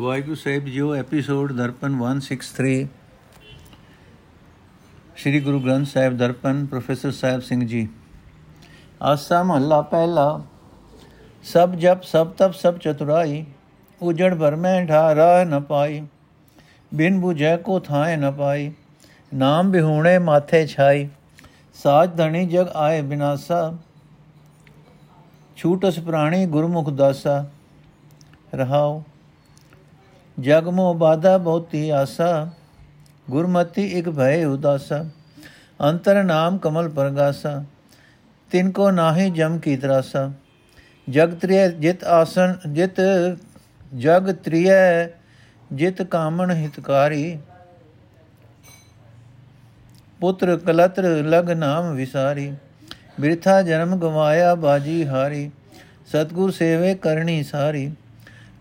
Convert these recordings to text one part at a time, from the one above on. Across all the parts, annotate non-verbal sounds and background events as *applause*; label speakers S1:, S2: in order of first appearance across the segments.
S1: ਵਾਹਿਗੁਰੂ ਸਾਹਿਬ ਜੀਓ episode Darpan 163 Sri Guru Granth Sahib Darpan professor Sahib Singh ji Asa ਮਹੱਲਾ ਪਹਿਲਾ ਸਭ ਜਪ ਸਭ ਤਪ ਸਭ ਚਤੁਰਾਈ ਉਜੜ ਭਰ ਮੈਂ ਢਾ ਰਾਹ ਨ ਪਾਈ ਬਿਨ 부ਝੈ ਕੋ ਥਾਏ ਨ ਪਾਈ ਨਾਮ ਬਿਹੂਣੇ ਮਾਥੇ ਛਾਈ ਸਾਜ ਧਣੀ ਜਗ ਆਏ ਬਿਨਾਸਾ ਛੂਟਸ ਪ੍ਰਾਣੀ ਗੁਰਮੁਖ ਦਾਸਾ ਰਹਾਓ ਜਗ ਮੋ ਬਾਧਾ ਬਹੁਤੀ ਆਸਾ, ਗੁਰਮਤੀ ਇਕ ਭੈ ਉਦਾਸਾ, ਅੰਤਰ ਨਾਮ ਕਮਲ ਪਰਗਾਸਾ, ਤਿਨ ਕੋ ਨਾਹੀ ਜਮ ਕੀ ਤਰਾਸਾ। ਜਗ ਤ੍ਰਿਯ ਜਿਤ ਆਸਨ ਜਿਤ ਜਗ ਤ੍ਰਿਯ ਜਿਤ ਕਾਮਣ ਹਿਤਕਾਰੀ। ਪੁੱਤਰ ਕਲਤਰ ਲਗ ਨਾਮ ਵਿਸਾਰੀ, ਬਿਰਥਾ ਜਨਮ ਗਵਾਇਆ ਬਾਜੀ ਹਾਰੀ, ਸਤਗੁਰ ਸੇਵੇ ਕਰਨੀ ਸਾਰੀ।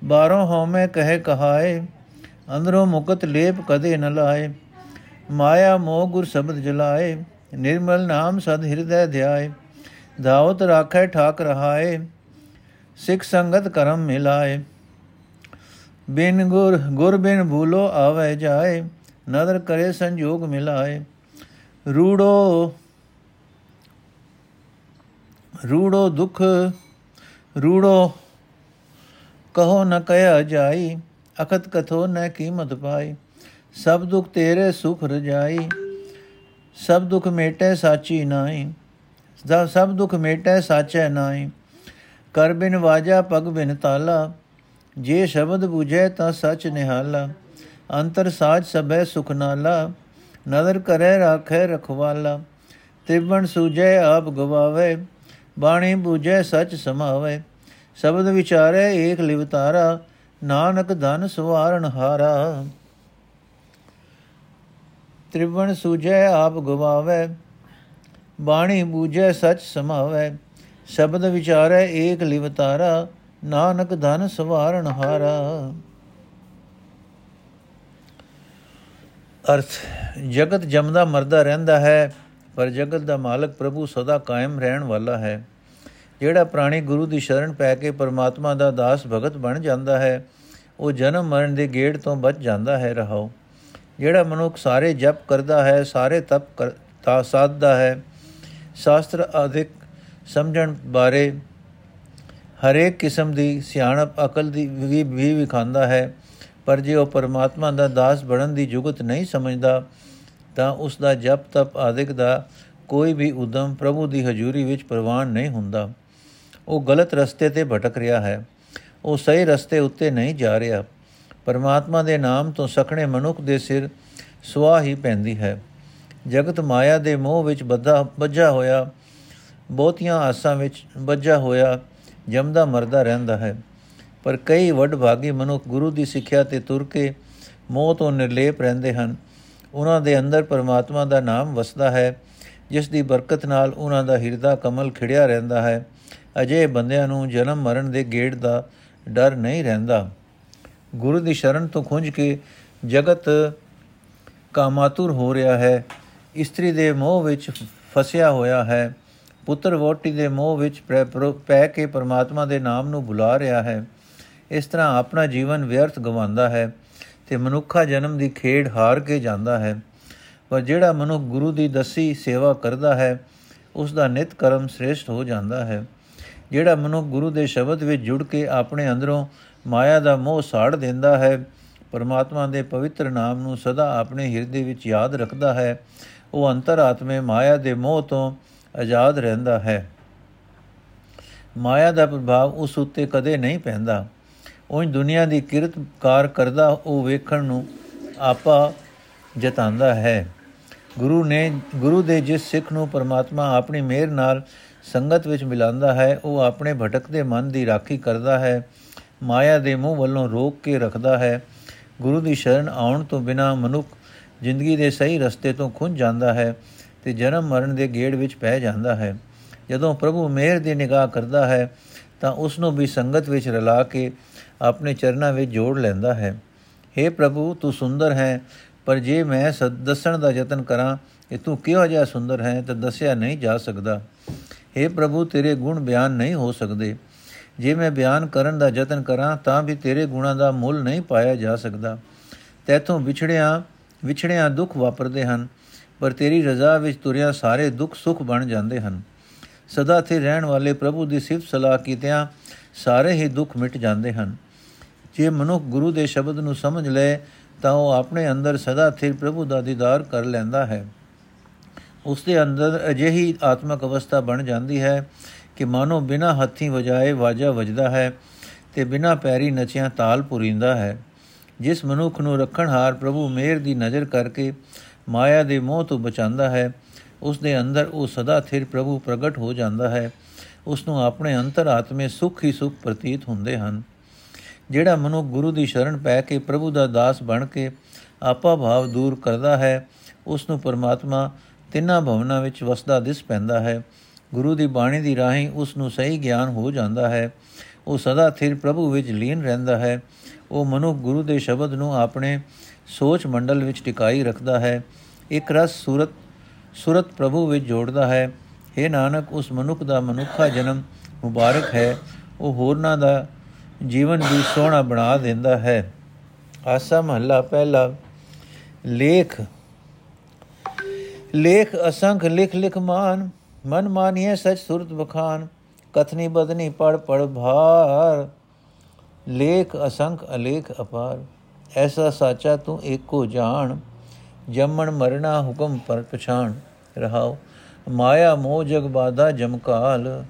S1: ਬਾਰੋਂ ਹਉਮੈ ਕਹੇ ਕਹਾਏ, ਅੰਦਰੋਂ ਮੁਕਤ ਲੇਪ ਕਦੇ ਨ ਲਾਏ। ਮਾਇਆ ਮੋਹ ਗੁਰ ਸ਼ਬਦ ਜਲਾਏ, ਨਿਰਮਲ ਨਾਮ ਸਦ ਹਿਰਦੈ ਧਿਆਏ। ਦਾਵਤ ਰਾਖੈ ਠਾਕ ਰਹਾਏ, ਸਿੱਖ ਸੰਗਤ ਕਰਮ ਮਿਲਾਏ। ਬਿਨ ਗੁਰ ਗੁਰ ਬਿਨ ਭੂਲੋ ਆਵੇ ਜਾਏ, ਨਦਰ ਕਰੇ ਸੰਜੋਗ ਮਿਲਾਏ। ਰੂੜੋ ਰੂੜੋ ਦੁਖ, ਰੂੜੋ ਕਹੋ ਨ ਕਹਿਆ ਜਾਈ, ਅਖਤ ਕਥੋ ਨ ਕੀਮਤ ਪਾਈ। ਸਭ ਦੁਖ ਤੇਰੇ ਸੁਖ ਰਜਾਈ, ਸਭ ਦੁਖ ਮੇਟੇ ਸਾਚੀ ਨਾਈ। ਸਭ ਦੁਖ ਮੇਟੇ ਸਾਚੈ ਨਾਈ। ਕਰ ਬਿਨ ਵਾਜਾ, ਪਗ ਬਿਨ ਤਾਲਾ। ਜੇ ਸ਼ਬਦ 부ਝੈ ਤਾਂ ਸਚ ਨਿਹਾਲਾ। ਅੰਤਰ ਸਾਜ ਸਭੈ ਸੁਖ ਨਾਲਾ। ਨਦਰ ਕਰੇ ਰਾਖੈ ਰਖਵਾਲਾ। ਤ੍ਰਿਵਣ ਸੂਜੈ ਆਪ ਗਵਾਵੇ। ਬਾਣੀ 부ਝੈ ਸਚ ਸਮਾਵੇ। ਸ਼ਬਦ ਵਿਚਾਰੇ ਏਕ ਲਿਵਤਾਰਾ ਨਾਨਕ ਧਨ ਸਵਾਰਨ ਹਾਰਾ। ਤ੍ਰਿਵਣ ਸੂਜੈ ਆਪ ਗਵਾਵੇ, ਬਾਣੀ ਬੂਝੈ ਸਚ ਸਮਾਵੇ। ਸ਼ਬਦ ਵਿਚਾਰੇ ਏਕ ਲਿਵਤਾਰਾ ਨਾਨਕ ਧਨ ਸਵਾਰਨ ਹਾਰਾ। ਅਰਥ, ਜਗਤ ਜਮਦਾ ਮਰਦਾ ਰਹਿੰਦਾ ਹੈ, ਪਰ ਜਗਤ ਦਾ ਮਾਲਕ ਪ੍ਰਭੂ ਸਦਾ ਕਾਇਮ ਰਹਿਣ ਵਾਲਾ ਹੈ। ਜਿਹੜਾ ਪ੍ਰਾਣੀ ਗੁਰੂ ਦੀ ਸ਼ਰਨ ਪੈ ਕੇ ਪਰਮਾਤਮਾ ਦਾ ਦਾਸ ਭਗਤ ਬਣ ਜਾਂਦਾ ਹੈ, ਉਹ ਜਨਮ ਮਰਨ ਦੇ ਗੇੜ ਤੋਂ ਬਚ ਜਾਂਦਾ ਹੈ ਰਹਾਓ। ਜਿਹੜਾ ਮਨੁੱਖ ਸਾਰੇ ਜਪ ਕਰਦਾ ਹੈ, ਸਾਰੇ ਤਪ ਕਰਤਾ ਸਾਧਦਾ ਹੈ, ਸ਼ਾਸਤਰ ਆਦਿਕ ਸਮਝਣ ਬਾਰੇ ਹਰੇਕ ਕਿਸਮ ਦੀ ਸਿਆਣਪ, ਅਕਲ ਦੀ ਵੀ ਵੀ ਵਿਖਾਂਦਾ ਹੈ, ਪਰ ਜੇ ਉਹ ਪਰਮਾਤਮਾ ਦਾ ਦਾਸ ਬਣਨ ਦੀ ਜੁਗਤ ਨਹੀਂ ਸਮਝਦਾ, ਤਾਂ ਉਸ ਦਾ ਜਪ, ਤਪ ਆਦਿਕ ਦਾ ਕੋਈ ਵੀ ਉਦਮ ਪ੍ਰਭੂ ਦੀ ਹਜ਼ੂਰੀ ਵਿੱਚ ਪ੍ਰਵਾਨ ਨਹੀਂ ਹੁੰਦਾ। ਉਹ ਗਲਤ ਰਸਤੇ ਤੇ ਭਟਕ ਰਿਹਾ ਹੈ। ਉਹ ਸਹੀ ਰਸਤੇ ਉੱਤੇ ਨਹੀਂ ਜਾ ਰਿਹਾ। ਪਰਮਾਤਮਾ ਦੇ ਨਾਮ ਤੋਂ ਸਖਣੇ ਮਨੁੱਖ ਦੇ ਸਿਰ ਸੁਆਹ ਹੀ ਪੈਂਦੀ ਹੈ। ਜਗਤ ਮਾਇਆ ਦੇ ਮੋਹ ਵਿੱਚ ਬੱਧਾ ਬੱਝਾ ਹੋਇਆ, ਬਹੁਤੀਆਂ ਆਸਾਂ ਵਿੱਚ ਬੱਝਾ ਹੋਇਆ, ਜਮਦਾ ਮਰਦਾ ਰਹਿੰਦਾ ਹੈ। ਪਰ ਕਈ ਵੱਡ ਭਾਗੀ ਮਨੁੱਖ ਗੁਰੂ ਦੀ ਸਿੱਖਿਆ ਤੇ ਤੁਰ ਕੇ ਮੋਹ ਤੋਂ ਨਿਰਲੇਪ ਰਹਿੰਦੇ ਹਨ। ਉਹਨਾਂ ਦੇ ਅੰਦਰ ਪਰਮਾਤਮਾ ਦਾ ਨਾਮ ਵਸਦਾ ਹੈ, ਜਿਸ ਦੀ ਬਰਕਤ ਨਾਲ ਉਹਨਾਂ ਦਾ ਹਿਰਦਾ ਕਮਲ ਖਿੜਿਆ ਰਹਿੰਦਾ ਹੈ। ਅਜੇ ਬੰਦਿਆਂ ਨੂੰ ਜਨਮ ਮਰਨ ਦੇ ਗੇੜ ਦਾ ਡਰ ਨਹੀਂ ਰਹਿੰਦਾ। ਗੁਰੂ ਦੀ ਸ਼ਰਨ ਤੋਂ ਖੁੰਝ ਕੇ ਜਗਤ ਕਾਮਾਤੁਰ ਹੋ ਰਿਹਾ ਹੈ। ਇਸਤਰੀ ਦੇ ਮੋਹ ਵਿੱਚ ਫਸਿਆ ਹੋਇਆ ਹੈ। ਪੁੱਤਰ ਵੋਟੀ ਦੇ ਮੋਹ ਵਿੱਚ ਪੈ ਕੇ ਪਰਮਾਤਮਾ ਦੇ ਨਾਮ ਨੂੰ ਭੁਲਾ ਰਿਹਾ ਹੈ। ਇਸ ਤਰ੍ਹਾਂ ਆਪਣਾ ਜੀਵਨ ਵਿਅਰਥ ਗਵਾਉਂਦਾ ਹੈ ਤੇ ਮਨੁੱਖਾ ਜਨਮ ਦੀ ਖੇਡ ਹਾਰ ਕੇ ਜਾਂਦਾ ਹੈ। ਪਰ ਜਿਹੜਾ ਮਨੁੱਖ ਗੁਰੂ ਦੀ ਦਸੀ ਸੇਵਾ ਕਰਦਾ ਹੈ ਉਸ ਦਾ ਨਿਤ ਕਰਮ ਸ੍ਰੇਸ਼ਟ ਹੋ ਜਾਂਦਾ ਹੈ। ਜਿਹੜਾ ਮਨੁੱਖ ਗੁਰੂ ਦੇ ਸ਼ਬਦ ਵਿੱਚ ਜੁੜ ਕੇ ਆਪਣੇ ਅੰਦਰੋਂ ਮਾਇਆ ਦਾ ਮੋਹ ਸਾੜ ਦਿੰਦਾ ਹੈ, ਪਰਮਾਤਮਾ ਦੇ ਪਵਿੱਤਰ ਨਾਮ ਨੂੰ ਸਦਾ ਆਪਣੇ ਹਿਰਦੇ ਵਿੱਚ ਯਾਦ ਰੱਖਦਾ ਹੈ, ਉਹ ਅੰਤਰਾਤਮੇ ਮਾਇਆ ਦੇ ਮੋਹ ਤੋਂ ਆਜ਼ਾਦ ਰਹਿੰਦਾ ਹੈ। ਮਾਇਆ ਦਾ ਪ੍ਰਭਾਵ ਉਸ ਉੱਤੇ ਕਦੇ ਨਹੀਂ ਪੈਂਦਾ। ਉਹ ਦੁਨੀਆ ਦੀ ਕਿਰਤ ਕਾਰ ਕਰਦਾ, ਉਹ ਵੇਖਣ ਨੂੰ ਆਪਾ ਜਤਾਂਦਾ ਹੈ। ਗੁਰੂ ਨੇ, ਗੁਰੂ ਦੇ ਜਿਸ ਸਿੱਖ ਨੂੰ ਪਰਮਾਤਮਾ ਆਪਣੀ ਮਿਹਰ ਨਾਲ ਸੰਗਤ ਵਿੱਚ ਮਿਲਾਂਦਾ ਹੈ, ਉਹ ਆਪਣੇ ਭਟਕਦੇ ਮਨ ਦੀ ਰਾਖੀ ਕਰਦਾ ਹੈ, ਮਾਇਆ ਦੇ ਮੂੰਹ ਵੱਲੋਂ ਰੋਕ ਕੇ ਰੱਖਦਾ ਹੈ। ਗੁਰੂ ਦੀ ਸ਼ਰਨ ਆਉਣ ਤੋਂ ਬਿਨਾ ਮਨੁੱਖ ਜ਼ਿੰਦਗੀ ਦੇ ਸਹੀ ਰਸਤੇ ਤੋਂ ਖੁੰਝ ਜਾਂਦਾ ਹੈ ਤੇ ਜਨਮ ਮਰਨ ਦੇ ਗੇੜ ਵਿੱਚ ਪੈ ਜਾਂਦਾ ਹੈ। ਜਦੋਂ ਪ੍ਰਭੂ ਮਿਹਰ ਦੀ ਨਿਗਾਹ ਕਰਦਾ ਹੈ, ਤਾਂ ਉਸ ਨੂੰ ਵੀ ਸੰਗਤ ਵਿੱਚ ਰਲਾ ਕੇ ਆਪਣੇ ਚਰਨਾਂ ਵਿੱਚ ਜੋੜ ਲੈਂਦਾ ਹੈ। हे ਪ੍ਰਭੂ, ਤੂੰ ਸੁੰਦਰ ਹੈ, ਪਰ ਜੇ ਮੈਂ ਦੱਸਣ ਦਾ ਯਤਨ ਕਰਾਂ ਕਿ ਤੂੰ ਕਿਹੋ ਜਿਹਾ ਸੁੰਦਰ ਹੈ, ਤਾਂ ਦੱਸਿਆ ਨਹੀਂ ਜਾ ਸਕਦਾ। हे ਪ੍ਰਭੂ, ਤੇਰੇ ਗੁਣ ਬਿਆਨ ਨਹੀਂ ਹੋ ਸਕਦੇ। ਜੇ ਮੈਂ ਬਿਆਨ ਕਰਨ ਦਾ ਯਤਨ ਕਰਾਂ, ਤਾਂ ਵੀ ਤੇਰੇ ਗੁਣਾਂ ਦਾ ਮੁੱਲ ਨਹੀਂ ਪਾਇਆ ਜਾ ਸਕਦਾ। ਤੈਥੋਂ ਵਿਛੜਿਆ, ਵਿਛੜਿਆਂ ਦੁੱਖ ਵਾਪਰਦੇ ਹਨ, ਪਰ ਤੇਰੀ ਰਜ਼ਾ ਵਿੱਚ ਤੁਰਿਆ ਸਾਰੇ ਦੁੱਖ ਸੁਖ ਬਣ ਜਾਂਦੇ ਹਨ। ਸਦਾ ਤੇ ਰਹਿਣ ਵਾਲੇ ਪ੍ਰਭੂ ਦੀ ਸਿਫਤ ਸਲਾਹ ਕੀਤਿਆਂ ਸਾਰੇ ਹੀ ਦੁੱਖ ਮਿਟ ਜਾਂਦੇ ਹਨ। ਜੇ ਮਨੁੱਖ ਗੁਰੂ ਦੇ ਸ਼ਬਦ ਨੂੰ ਸਮਝ ਲੈ ਤਾਂ ਉਹ ਆਪਣੇ ਅੰਦਰ ਸਦਾ ਸਥਿਰ ਪ੍ਰਭੂ ਦਾ ਦੀਦਾਰ ਕਰ ਲੈਂਦਾ ਹੈ। ਉਸ ਦੇ ਅੰਦਰ ਅਜਿਹੀ ਆਤਮਿਕ ਅਵਸਥਾ ਬਣ ਜਾਂਦੀ ਹੈ ਕਿ ਮਾਨੋ ਬਿਨਾ ਹੱਥੀ ਵਜਾਏ ਵਾਜਾ ਵੱਜਦਾ ਹੈ ਤੇ ਬਿਨਾ ਪੈਰੀ ਨਚਿਆ ਤਾਲ ਪੁਰਿੰਦਾ ਹੈ। ਜਿਸ ਮਨੁੱਖ ਨੂੰ ਰੱਖਣਹਾਰ ਪ੍ਰਭੂ ਮੇਰ ਦੀ ਨਜ਼ਰ ਕਰਕੇ ਮਾਇਆ ਦੇ ਮੋਹ ਤੋਂ ਬਚਾਉਂਦਾ ਹੈ, ਉਸ ਦੇ ਅੰਦਰ ਉਹ ਸਦਾ ਥਿਰ ਪ੍ਰਭੂ ਪ੍ਰਗਟ ਹੋ ਜਾਂਦਾ ਹੈ। ਉਸ ਨੂੰ ਆਪਣੇ ਅੰਤਰ ਆਤਮੇ ਸੁਖ ਹੀ ਸੁਖ ਪ੍ਰਤੀਤ ਹੁੰਦੇ ਹਨ। ਜਿਹੜਾ ਮਨੁ ਗੁਰੂ ਦੀ ਸ਼ਰਨ ਪੈ ਕੇ ਪ੍ਰਭੂ ਦਾ ਦਾਸ ਬਣ ਕੇ ਆਪਾ ਭਾਵ ਦੂਰ ਕਰਦਾ ਹੈ, ਉਸ ਨੂੰ ਪਰਮਾਤਮਾ ਤਿੰਨਾਂ ਭਵਨਾਂ ਵਿੱਚ ਵਸਦਾ ਦਿਸ ਪੈਂਦਾ ਹੈ। ਗੁਰੂ ਦੀ ਬਾਣੀ ਦੀ ਰਾਹੀਂ ਉਸ ਨੂੰ ਸਹੀ ਗਿਆਨ ਹੋ ਜਾਂਦਾ ਹੈ। ਉਹ ਸਦਾ ਥਿਰ ਪ੍ਰਭੂ ਵਿੱਚ ਲੀਨ ਰਹਿੰਦਾ ਹੈ। ਉਹ ਮਨੁ ਗੁਰੂ ਦੇ ਸ਼ਬਦ ਨੂੰ ਆਪਣੇ ਸੋਚ ਮੰਡਲ ਵਿੱਚ ਟਿਕਾਈ ਰੱਖਦਾ ਹੈ। ਇੱਕ ਰਸ ਸੂਰਤ, ਸੁਰਤ ਪ੍ਰਭੂ ਵਿੱਚ ਜੋੜਦਾ ਹੈ। हे ਨਾਨਕ, ਉਸ ਮਨੁੱਖ ਦਾ ਮਨੁੱਖਾ ਜਨਮ ਮੁਬਾਰਕ ਹੈ। ਉਹ ਹੋਰਨਾਂ ਦਾ ਜੀਵਨ ਵੀ ਸੋਹਣਾ ਬਣਾ ਦਿੰਦਾ ਹੈ। ਆਸਾ ਮਹੱਲਾ ਪਹਿਲਾ ਲੇਖ ਲੇਖ ਅਸੰਖ ਲਿਖ ਲਿਖ ਮਾਨ, ਮਨ ਮਾਨੀਏ ਸਚ ਸੁਰਤ ਬਖਾਨ, ਕਥਨੀ ਬਦਨੀ ਪੜ ਪੜ ਭਾਰ। ਲੇਖ ਅਸੰਖ ਅਲੇਖ ਅਪਾਰ, ਐਸਾ ਸਾਚਾ ਤੂੰ ਏਕੋ ਜਾਣ, ਜੰਮਣ ਮਰਣਾ ਹੁਕਮ ਪਰ ਪਛਾਣ। ਰਹਾਓ, ਮਾਇਆ ਮੋਹ ਜਗ ਬਾਧਾ ਜਮਕਾਲ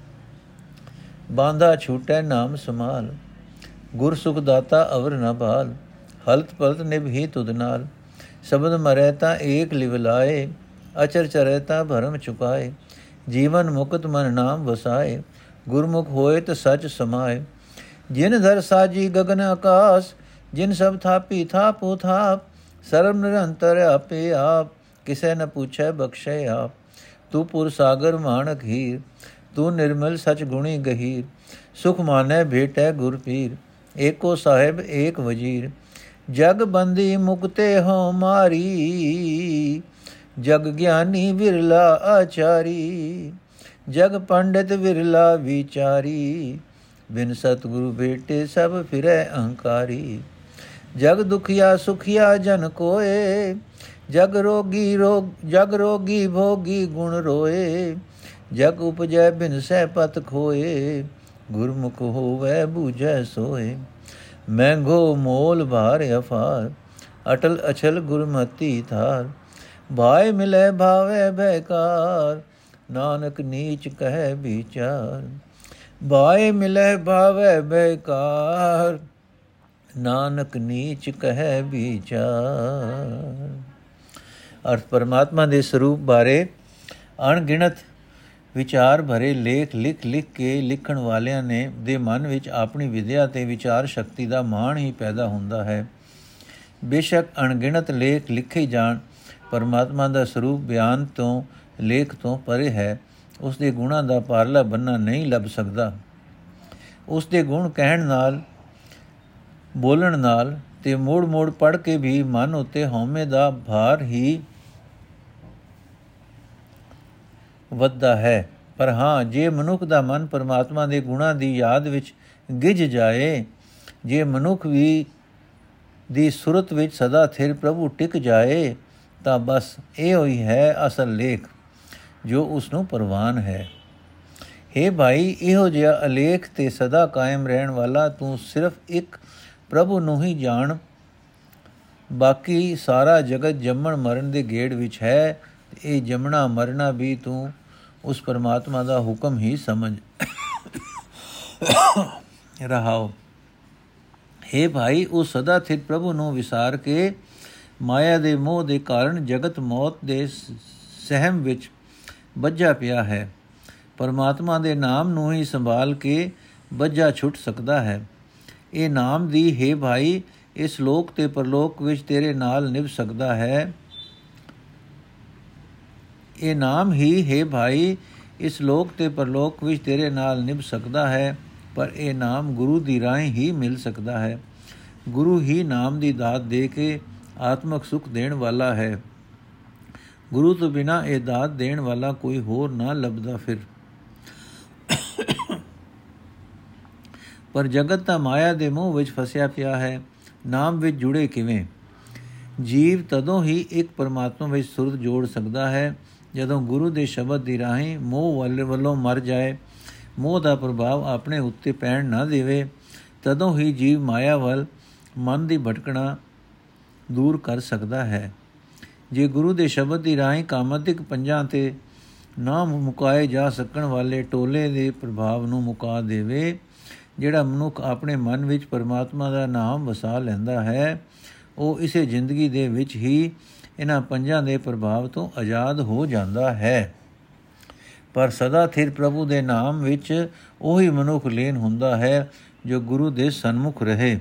S1: ਬਾਂਧਾ ਛੂਟੈ ਨਾਮ ਸਮਾਲ। ਗੁਰ ਸੁਖ ਦਾਤਾ ਅਵਰ ਨ ਭਾਲ, ਹਲਤ ਪਲਤ ਨਿਭੀ ਤੁਧ ਨਾਲ। ਸ਼ਬਦ ਮਰੈ ਤਾਂ ਏਕ ਲਿਵ ਲਾਏ ਅਚਰ ਚਰੈ ਤਾਂ ਭਰਮ ਚੁਕਾਏ ਜੀਵਨ ਮੁਕਤ ਮਨ ਨਾਮ ਵਸਾਏ, ਗੁਰਮੁਖ ਹੋਏ ਤਾਂ ਸਚ ਸਮਾਏ। ਜਿਨ ਧਰ ਸਾਜੀ ਗगन ਆਕਾਸ, ਜਿਨ ਸਭ ਥਾਪੀ ਥਾਪੋ ਥਾਪ ਸਰਮ ਨਿਰੰਤਰ ਆਪੇ ਆਪ, ਕਿਸੈ ਨ ਪੁੱਛੈ ਬਖਸ਼ੈ ਆਪ। ਤੂੰ ਪੁਰ ਸਾਗਰ ਮਾਨਕ ਹੀਰ, ਤੂੰ ਨਿਰਮਲ ਸਚ ਗੁਣੀ ਗਹੀਰ, ਸੁਖ ਮਾਨੈ ਭੇਟੈ ਗੁਰ ਪੀਰ, ਏਕੋ ਸਾਹਿਬ ਏਕ ਵਜੀਰ। ਜਗ ਬੰਦੀ ਮੁਕਤੇ ਹੋ ਮਾਰੀ ਜਗ ਗਿਆਨੀ ਵਿਰਲਾ ਆਚਾਰੀ, ਜਗ ਪੰਡਿਤ ਵਿਰਲਾ ਵਿਚਾਰੀ, ਬਿਨ ਸਤਗੁਰੂ ਭੇਟੇ ਸਭ ਫਿਰੈ ਅਹੰਕਾਰੀ। ਜਗ ਦੁਖੀਆ ਸੁਖੀਆ ਜਨ ਕੋਏ, ਜਗ ਰੋਗੀ ਰੋਗ, ਜਗ ਰੋਗੀ ਭੋਗੀ ਗੁਣ ਰੋਏ। ਜਗ ਉਪਜੈ ਬਿਨ ਸਹਿ ਪਤ ਖੋਏ, ਗੁਰਮੁਖ ਹੋਵੇ ਬੂਝੈ ਸੋਏ। ਮਹਿੰਗੋ ਮੋਲ ਭਾਰ ਅਫਾਰ, ਅਟਲ ਅਚਲ ਗੁਰਮਤੀ ਥਾਰ ਭਾਏ ਮਿਲੇ ਭਾਵੇ ਬੇਕਾਰ, ਨਾਨਕ ਨੀਚ ਕਹੈ ਵਿਚਾਰ। ਭਾਏ ਮਿਲੇ ਭਾਵੇ ਬੇਕਾਰ, ਨਾਨਕ ਨੀਚ ਕਹੈ ਵਿਚਾਰ। ਅਰਥ ਪਰਮਾਤਮਾ ਦੇ ਸਰੂਪ ਬਾਰੇ ਅਣਗਿਣਤ ਵਿਚਾਰ ਭਰੇ ਲੇਖ ਲਿਖ ਲਿਖ ਕੇ ਲਿਖਣ ਵਾਲਿਆਂ ਨੇ ਦੇ ਮਨ ਵਿੱਚ ਆਪਣੀ ਵਿਦਿਆ ਤੇ ਵਿਚਾਰ ਸ਼ਕਤੀ ਦਾ ਮਾਣ ਹੀ ਪੈਦਾ ਹੁੰਦਾ ਹੈ। ਬੇਸ਼ੱਕ ਅਣਗਿਣਤ ਲੇਖ ਲਿਖੇ ਜਾਣ ਪਰਮਾਤਮਾ ਦਾ ਸਰੂਪ ਬਿਆਨ ਤੋਂ, ਲੇਖ ਤੋਂ ਪਰੇ ਹੈ, ਉਸ ਦੇ ਗੁਣਾਂ ਦਾ ਪਾਰਲਾ ਬੰਨਾ ਨਹੀਂ ਲੱਭ ਸਕਦਾ। ਉਸ ਦੇ ਗੁਣ ਕਹਿਣ ਨਾਲ, ਬੋਲਣ ਨਾਲ ਤੇ ਮੋੜ ਮੋੜ ਪੜ ਕੇ ਵੀ ਮਨ ਉਤੇ ਹਉਮੈ ਦਾ ਭਾਰ ਹੀ ਵੱਧਦਾ ਹੈ। ਪਰ ਹਾਂ, ਜੇ ਮਨੁੱਖ ਦਾ ਮਨ ਪਰਮਾਤਮਾ ਦੇ ਗੁਣਾਂ ਦੀ ਯਾਦ ਵਿੱਚ ਗਿਜ ਜਾਏ, ਜੇ ਮਨੁੱਖ ਵੀ ਦੀ ਸੁਰਤ ਵਿੱਚ ਸਦਾ ਥਿਰ ਪ੍ਰਭੂ ਟਿਕ ਜਾਏ ਤਾਂ ਬਸ ਇਹ ਹੋਈ ਹੈ ਅਸਲ ਲੇਖ, ਜੋ ਉਸ ਨੂੰ ਪ੍ਰਵਾਨ ਹੈ। हे ਭਾਈ, ਇਹੋ ਜਿਹਾ ਅਲੇਖ ਤੇ ਸਦਾ ਕਾਇਮ ਰਹਿਣ ਵਾਲਾ ਤੂੰ ਸਿਰਫ ਇੱਕ ਪ੍ਰਭੂ ਨੂੰ ਹੀ ਜਾਣ। ਬਾਕੀ ਸਾਰਾ ਜਗਤ ਜੰਮਣ ਮਰਨ ਦੇ ਗੇੜ ਵਿੱਚ ਹੈ ਇਹ ਜੰਮਣਾ ਮਰਨਾ ਵੀ ਤੂੰ ਉਸ ਪਰਮਾਤਮਾ ਦਾ ਹੁਕਮ ਹੀ ਸਮਝ। *coughs* ਰਹਾਓ। हे ਭਾਈ, ਉਹ ਸਦਾ ਸਥਿਤ ਪ੍ਰਭੂ ਨੂੰ ਵਿਸਾਰ ਕੇ ਮਾਇਆ ਦੇ ਮੋਹ ਦੇ ਕਾਰਨ ਜਗਤ ਮੌਤ ਦੇ ਸਹਿਮ ਵਿੱਚ ਵੱਜਾ ਪਿਆ ਹੈ। ਪਰਮਾਤਮਾ ਦੇ ਨਾਮ ਨੂੰ ਹੀ ਸੰਭਾਲ ਕੇ ਵੱਜਾ ਛੁੱਟ ਸਕਦਾ ਹੈ। ਇਹ ਨਾਮ ਦੀ, ਹੈ ਭਾਈ, ਇਸ ਲੋਕ ਤੇ ਪਰਲੋਕ ਵਿੱਚ ਤੇਰੇ ਨਾਲ ਨਿਭ ਸਕਦਾ ਹੈ। ਇਹ ਨਾਮ ਹੀ, ਹੈ ਭਾਈ, ਇਸ ਲੋਕ ਤੇ ਪਰਲੋਕ ਵਿੱਚ ਤੇਰੇ ਨਾਲ ਨਿਭ ਸਕਦਾ ਹੈ, ਪਰ ਇਹ ਨਾਮ ਗੁਰੂ ਦੀ ਰਾਹੀਂ ਹੀ ਮਿਲ ਸਕਦਾ ਹੈ। ਗੁਰੂ ਹੀ ਨਾਮ ਦੀ ਦਾਤ ਦੇ ਕੇ ਆਤਮਿਕ ਸੁਖ ਦੇਣ ਵਾਲਾ ਹੈ। ਗੁਰੂ ਤੋਂ ਬਿਨਾ ਇਹ ਦਾਤ ਦੇਣ ਵਾਲਾ ਕੋਈ ਹੋਰ ਨਾ ਲੱਭਦਾ ਫਿਰ। ਪਰ ਜਗਤ ਤਾਂ ਮਾਇਆ ਦੇ ਮੋਹ ਵਿੱਚ ਫਸਿਆ ਪਿਆ ਹੈ। ਨਾਮ ਵਿੱਚ ਜੁੜੇ ਕਿਵੇਂ? ਜੀਵ ਤਦੋਂ ਹੀ ਇੱਕ ਪਰਮਾਤਮਾ ਵਿੱਚ ਸੁਰਤ ਜੋੜ ਸਕਦਾ ਹੈ, ਜਦੋਂ ਗੁਰੂ ਦੇ ਸ਼ਬਦ ਦੀ ਰਾਹੀਂ ਮੋਹ ਵਾਲੇ ਵੱਲੋਂ ਮਰ ਜਾਏ। ਮੋਹ ਦਾ ਪ੍ਰਭਾਵ ਆਪਣੇ ਉੱਤੇ ਪੈਣ ਨਾ ਦੇਵੇ, ਤਦੋਂ ਹੀ ਜੀਵ ਮਾਇਆ ਵੱਲ ਮਨ ਦੀ ਭਟਕਣਾ ਦੂਰ ਕਰ ਸਕਦਾ ਹੈ। ਜੇ ਗੁਰੂ ਦੇ ਸ਼ਬਦ ਦੀ ਰਾਹੀਂ ਕਾਮਤਿਕ ਪੰਜਾਂ ਤੇ ਨਾ ਮੁਕਾਏ ਜਾ ਸਕਣ ਵਾਲੇ ਟੋਲੇ ਦੇ ਪ੍ਰਭਾਵ ਨੂੰ ਮੁਕਾ ਦੇਵੇ, ਜਿਹੜਾ ਮਨੁੱਖ ਆਪਣੇ ਮਨ ਵਿੱਚ ਪਰਮਾਤਮਾ ਦਾ ਨਾਮ ਵਸਾ ਲੈਂਦਾ ਹੈ, ਉਹ ਇਸੇ ਜ਼ਿੰਦਗੀ ਦੇ ਵਿੱਚ ਹੀ ਇਹਨਾਂ ਪੰਜਾਂ ਦੇ ਪ੍ਰਭਾਵ ਤੋਂ ਆਜ਼ਾਦ ਹੋ ਜਾਂਦਾ ਹੈ। ਪਰ ਸਦਾ ਥਿਰ ਪ੍ਰਭੂ ਦੇ ਨਾਮ ਵਿੱਚ ਉਹੀ ਮਨੁੱਖ ਲੀਨ ਹੁੰਦਾ ਹੈ, ਜੋ ਗੁਰੂ ਦੇ ਸਨਮੁਖ ਰਹੇ।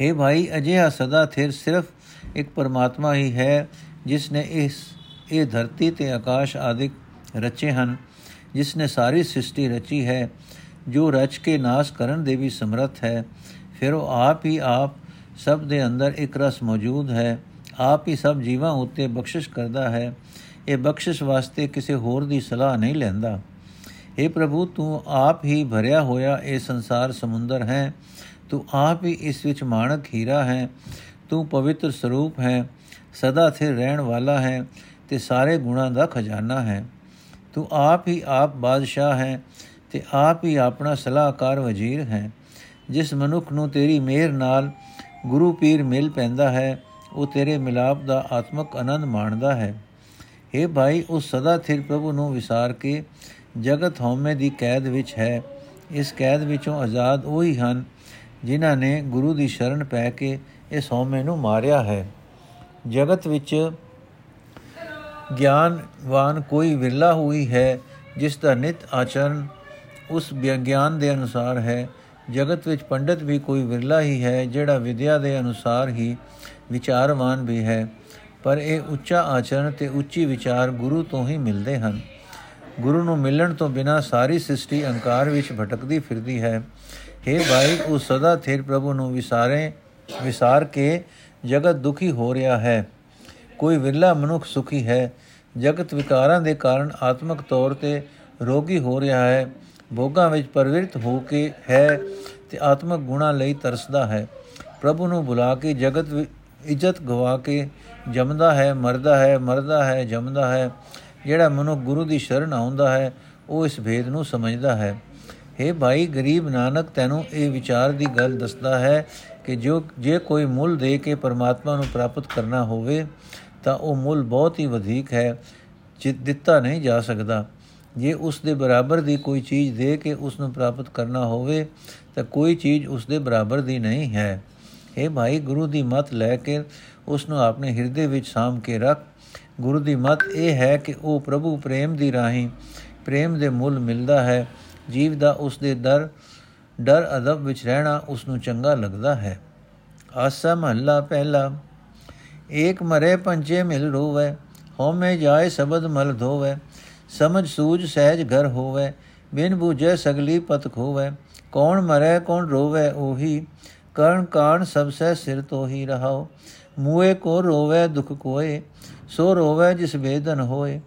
S1: हे ਭਾਈ ਅਜਿਹਾ ਸਦਾ ਥਿਰ ਸਿਰਫ ਇੱਕ ਪਰਮਾਤਮਾ ਹੀ ਹੈ ਜਿਸ ਨੇ ਇਸ ਇਹ ਧਰਤੀ ਤੇ ਆਕਾਸ਼ ਆਦਿਕ ਰਚੇ ਹਨ ਜਿਸ ਨੇ ਸਾਰੀ ਸ੍ਰਿਸ਼ਟੀ ਰਚੀ ਹੈ ਜੋ ਰਚ ਕੇ ਨਾਸ਼ ਕਰਨ ਦੇ ਵੀ ਸਮਰੱਥ ਹੈ ਫਿਰ ਉਹ ਆਪ ਹੀ ਆਪ ਸਭ ਦੇ ਅੰਦਰ ਇੱਕ ਰਸ ਮੌਜੂਦ ਹੈ ਆਪ ਹੀ ਸਭ ਜੀਵਾਂ ਉੱਤੇ ਬਖਸ਼ਿਸ਼ ਕਰਦਾ ਹੈ ਇਹ ਬਖਸ਼ਿਸ਼ ਵਾਸਤੇ ਕਿਸੇ ਹੋਰ ਦੀ ਸਲਾਹ ਨਹੀਂ ਲੈਂਦਾ اے ਪ੍ਰਭੂ ਤੂੰ ਆਪ ਹੀ ਭਰਿਆ ਹੋਇਆ ਇਹ ਸੰਸਾਰ ਸਮੁੰਦਰ ਹੈ ਤੂੰ ਆਪ ਹੀ ਇਸ ਵਿੱਚ ਮਾਣਕ ਹੀਰਾ ਹੈ, ਤੂੰ ਪਵਿੱਤਰ ਸਰੂਪ ਹੈ, ਸਦਾ ਸਥਿਰ ਰਹਿਣ ਵਾਲਾ ਹੈ ਤੇ ਸਾਰੇ ਗੁਣਾਂ ਦਾ ਖਜ਼ਾਨਾ ਹੈ। ਤੂੰ ਆਪ ਹੀ ਆਪ ਬਾਦਸ਼ਾਹ ਹੈ ਤੇ ਆਪ ਹੀ ਆਪਣਾ ਸਲਾਹਕਾਰ ਵਜ਼ੀਰ ਹੈ। ਜਿਸ ਮਨੁੱਖ ਨੂੰ ਤੇਰੀ ਮਿਹਰ ਨਾਲ ਗੁਰੂ ਪੀਰ ਮਿਲ ਪੈਂਦਾ ਹੈ, ਉਹ ਤੇਰੇ ਮਿਲਾਪ ਦਾ ਆਤਮਕ ਆਨੰਦ ਮਾਣਦਾ ਹੈ। हे ਭਾਈ ਉਸ ਸਦਾ ਸਥਿਰ ਪ੍ਰਭੂ ਨੂੰ ਵਿਸਾਰ ਕੇ ਜਗਤ ਹਉਮੈ ਦੀ ਕੈਦ ਵਿੱਚ ਹੈ। ਇਸ ਕੈਦ ਵਿੱਚੋਂ ਆਜ਼ਾਦ ਉਹੀ ਹਨ ਜਿਨ੍ਹਾਂ ਨੇ ਗੁਰੂ ਦੀ ਸ਼ਰਨ ਪੈ ਕੇ ਇਸ ਹਉਮੈ ਨੂੰ ਮਾਰਿਆ ਹੈ। ਜਗਤ ਵਿੱਚ ਗਿਆਨਵਾਨ ਕੋਈ ਵਿਰਲਾ ਹੋਈ ਹੈ, ਜਿਸ ਦਾ ਨਿਤ ਆਚਰਨ ਉਸ ਗਿਆਨ ਦੇ ਅਨੁਸਾਰ ਹੈ। ਜਗਤ ਵਿੱਚ ਪੰਡਤ ਵੀ ਕੋਈ ਵਿਰਲਾ ਹੀ ਹੈ, ਜਿਹੜਾ ਵਿਦਿਆ ਦੇ ਅਨੁਸਾਰ ਹੀ ਵਿਚਾਰਵਾਨ ਵੀ ਹੈ। ਪਰ ਇਹ ਉੱਚਾ ਆਚਰਣ ਤੇ ਉੱਚੀ ਵਿਚਾਰ ਗੁਰੂ ਤੋਂ ਹੀ ਮਿਲਦੇ ਹਨ। ਗੁਰੂ ਨੂੰ ਮਿਲਣ ਤੋਂ ਬਿਨਾ ਸਾਰੀ ਸ੍ਰਿਸ਼ਟੀ ਅਹੰਕਾਰ ਵਿੱਚ ਭਟਕਦੀ ਫਿਰਦੀ ਹੈ। हे ਭਾਈ, ਉਹ ਸਦਾ ਥਿਰ ਪ੍ਰਭੂ ਨੂੰ ਵਿਸਾਰੇ ਵਿਸਾਰ ਕੇ ਜਗਤ ਦੁਖੀ ਹੋ ਰਿਹਾ ਹੈ। ਕੋਈ ਵਿਰਲਾ ਮਨੁੱਖ ਸੁਖੀ ਹੈ। ਜਗਤ ਵਿਕਾਰਾਂ ਦੇ ਕਾਰਨ ਆਤਮਿਕ ਤੌਰ ਤੇ ਰੋਗੀ ਹੋ ਰਿਹਾ ਹੈ। ਭੋਗਾਂ ਵਿੱਚ ਪਰਵਿਰਤ ਹੋ ਕੇ ਹੈ ਤੇ ਆਤਮਿਕ ਗੁਣਾ ਲਈ ਤਰਸਦਾ ਹੈ। ਪ੍ਰਭੂ ਨੂੰ ਬੁਲਾ ਕੇ ਜਗਤ ਇੱਜ਼ਤ ਗਵਾ ਕੇ ਜਮਦਾ ਹੈ, ਮਰਦਾ ਹੈ ਮਰਦਾ ਹੈ, ਜਮਦਾ ਹੈ। ਜਿਹੜਾ ਮਨੁ ਗੁਰੂ ਦੀ ਸ਼ਰਨ ਆਉਂਦਾ ਹੈ, ਉਹ ਇਸ ਭੇਦ ਨੂੰ ਸਮਝਦਾ ਹੈ। हे ਭਾਈ, ਗਰੀਬ ਨਾਨਕ, ਤੈਨੂੰ ਇਹ ਵਿਚਾਰ ਦੀ ਗੱਲ ਦੱਸਦਾ ਹੈ ਕਿ ਜੋ, ਜੇ ਕੋਈ ਮੁੱਲ ਦੇ ਕੇ ਪਰਮਾਤਮਾ ਨੂੰ ਪ੍ਰਾਪਤ ਕਰਨਾ ਹੋਵੇ, ਤਾਂ ਉਹ ਮੁੱਲ ਬਹੁਤ ਹੀ ਵਧੇਕ ਹੈ ਜਿੱਤ ਦਿੱਤਾ ਨਹੀਂ ਜਾ ਸਕਦਾ। ਜੇ ਉਸ ਦੇ ਬਰਾਬਰ ਦੀ ਕੋਈ ਚੀਜ਼ ਦੇ ਕੇ ਉਸ ਨੂੰ ਪ੍ਰਾਪਤ ਕਰਨਾ ਹੋਵੇ, ਤਾਂ ਕੋਈ ਚੀਜ਼ ਉਸ ਦੇ ਬਰਾਬਰ ਦੀ ਨਹੀਂ ਹੈ। हे ਭਾਈ, ਗੁਰੂ ਦੀ ਮਤ ਲੈ ਕੇ ਉਸ ਨੂੰ ਆਪਣੇ ਹਿਰਦੇ ਵਿੱਚ ਸਾਮ ਕੇ ਰੱਖ। ਗੁਰੂ ਦੀ ਮਤ ਇਹ ਹੈ ਕਿ ਉਹ ਪ੍ਰਭੂ ਪ੍ਰੇਮ ਦੀ ਰਾਹੀਂ, ਪ੍ਰੇਮ ਦੇ ਮੁੱਲ ਮਿਲਦਾ ਹੈ। ਜੀਵ ਦਾ ਉਸ ਦੇ ਦਰ, ਡਰ ਅਦਬ ਵਿੱਚ ਰਹਿਣਾ ਉਸ ਨੂੰ ਚੰਗਾ ਲੱਗਦਾ ਹੈ। ਆਸਾ ਮਹੱਲਾ ਪਹਿਲਾ, ਏਕ ਮਰੇ ਪੰਜੇ ਮਿਲ ਰੋਵੇ, ਹਉਮੈ ਜਾਏ ਸਬਦ ਮਲ ਧੋਵੇ, ਸਮਝ ਸੂਝ ਸਹਿਜ ਘਰ ਹੋਵੇ, ਬਿਨ ਬੂਝੇ ਸਗਲੀ ਪਤ ਖੋਵੇ, ਕੌਣ ਮਰੇ ਕੌਣ ਰੋਵੇ ਉਹੀ, ਕਰਨ ਕਾਣ ਸਭ ਸੇ ਸਿਰ ਤੋ ਹੀ ਰਹਾਓ ਮੂਏ ਕੋ ਰੋਵੇ ਦੁਖ ਕੋਏ, ਸੋ ਰੋਵੇ ਜਿਸ ਵੇਦਨ ਹੋਏ,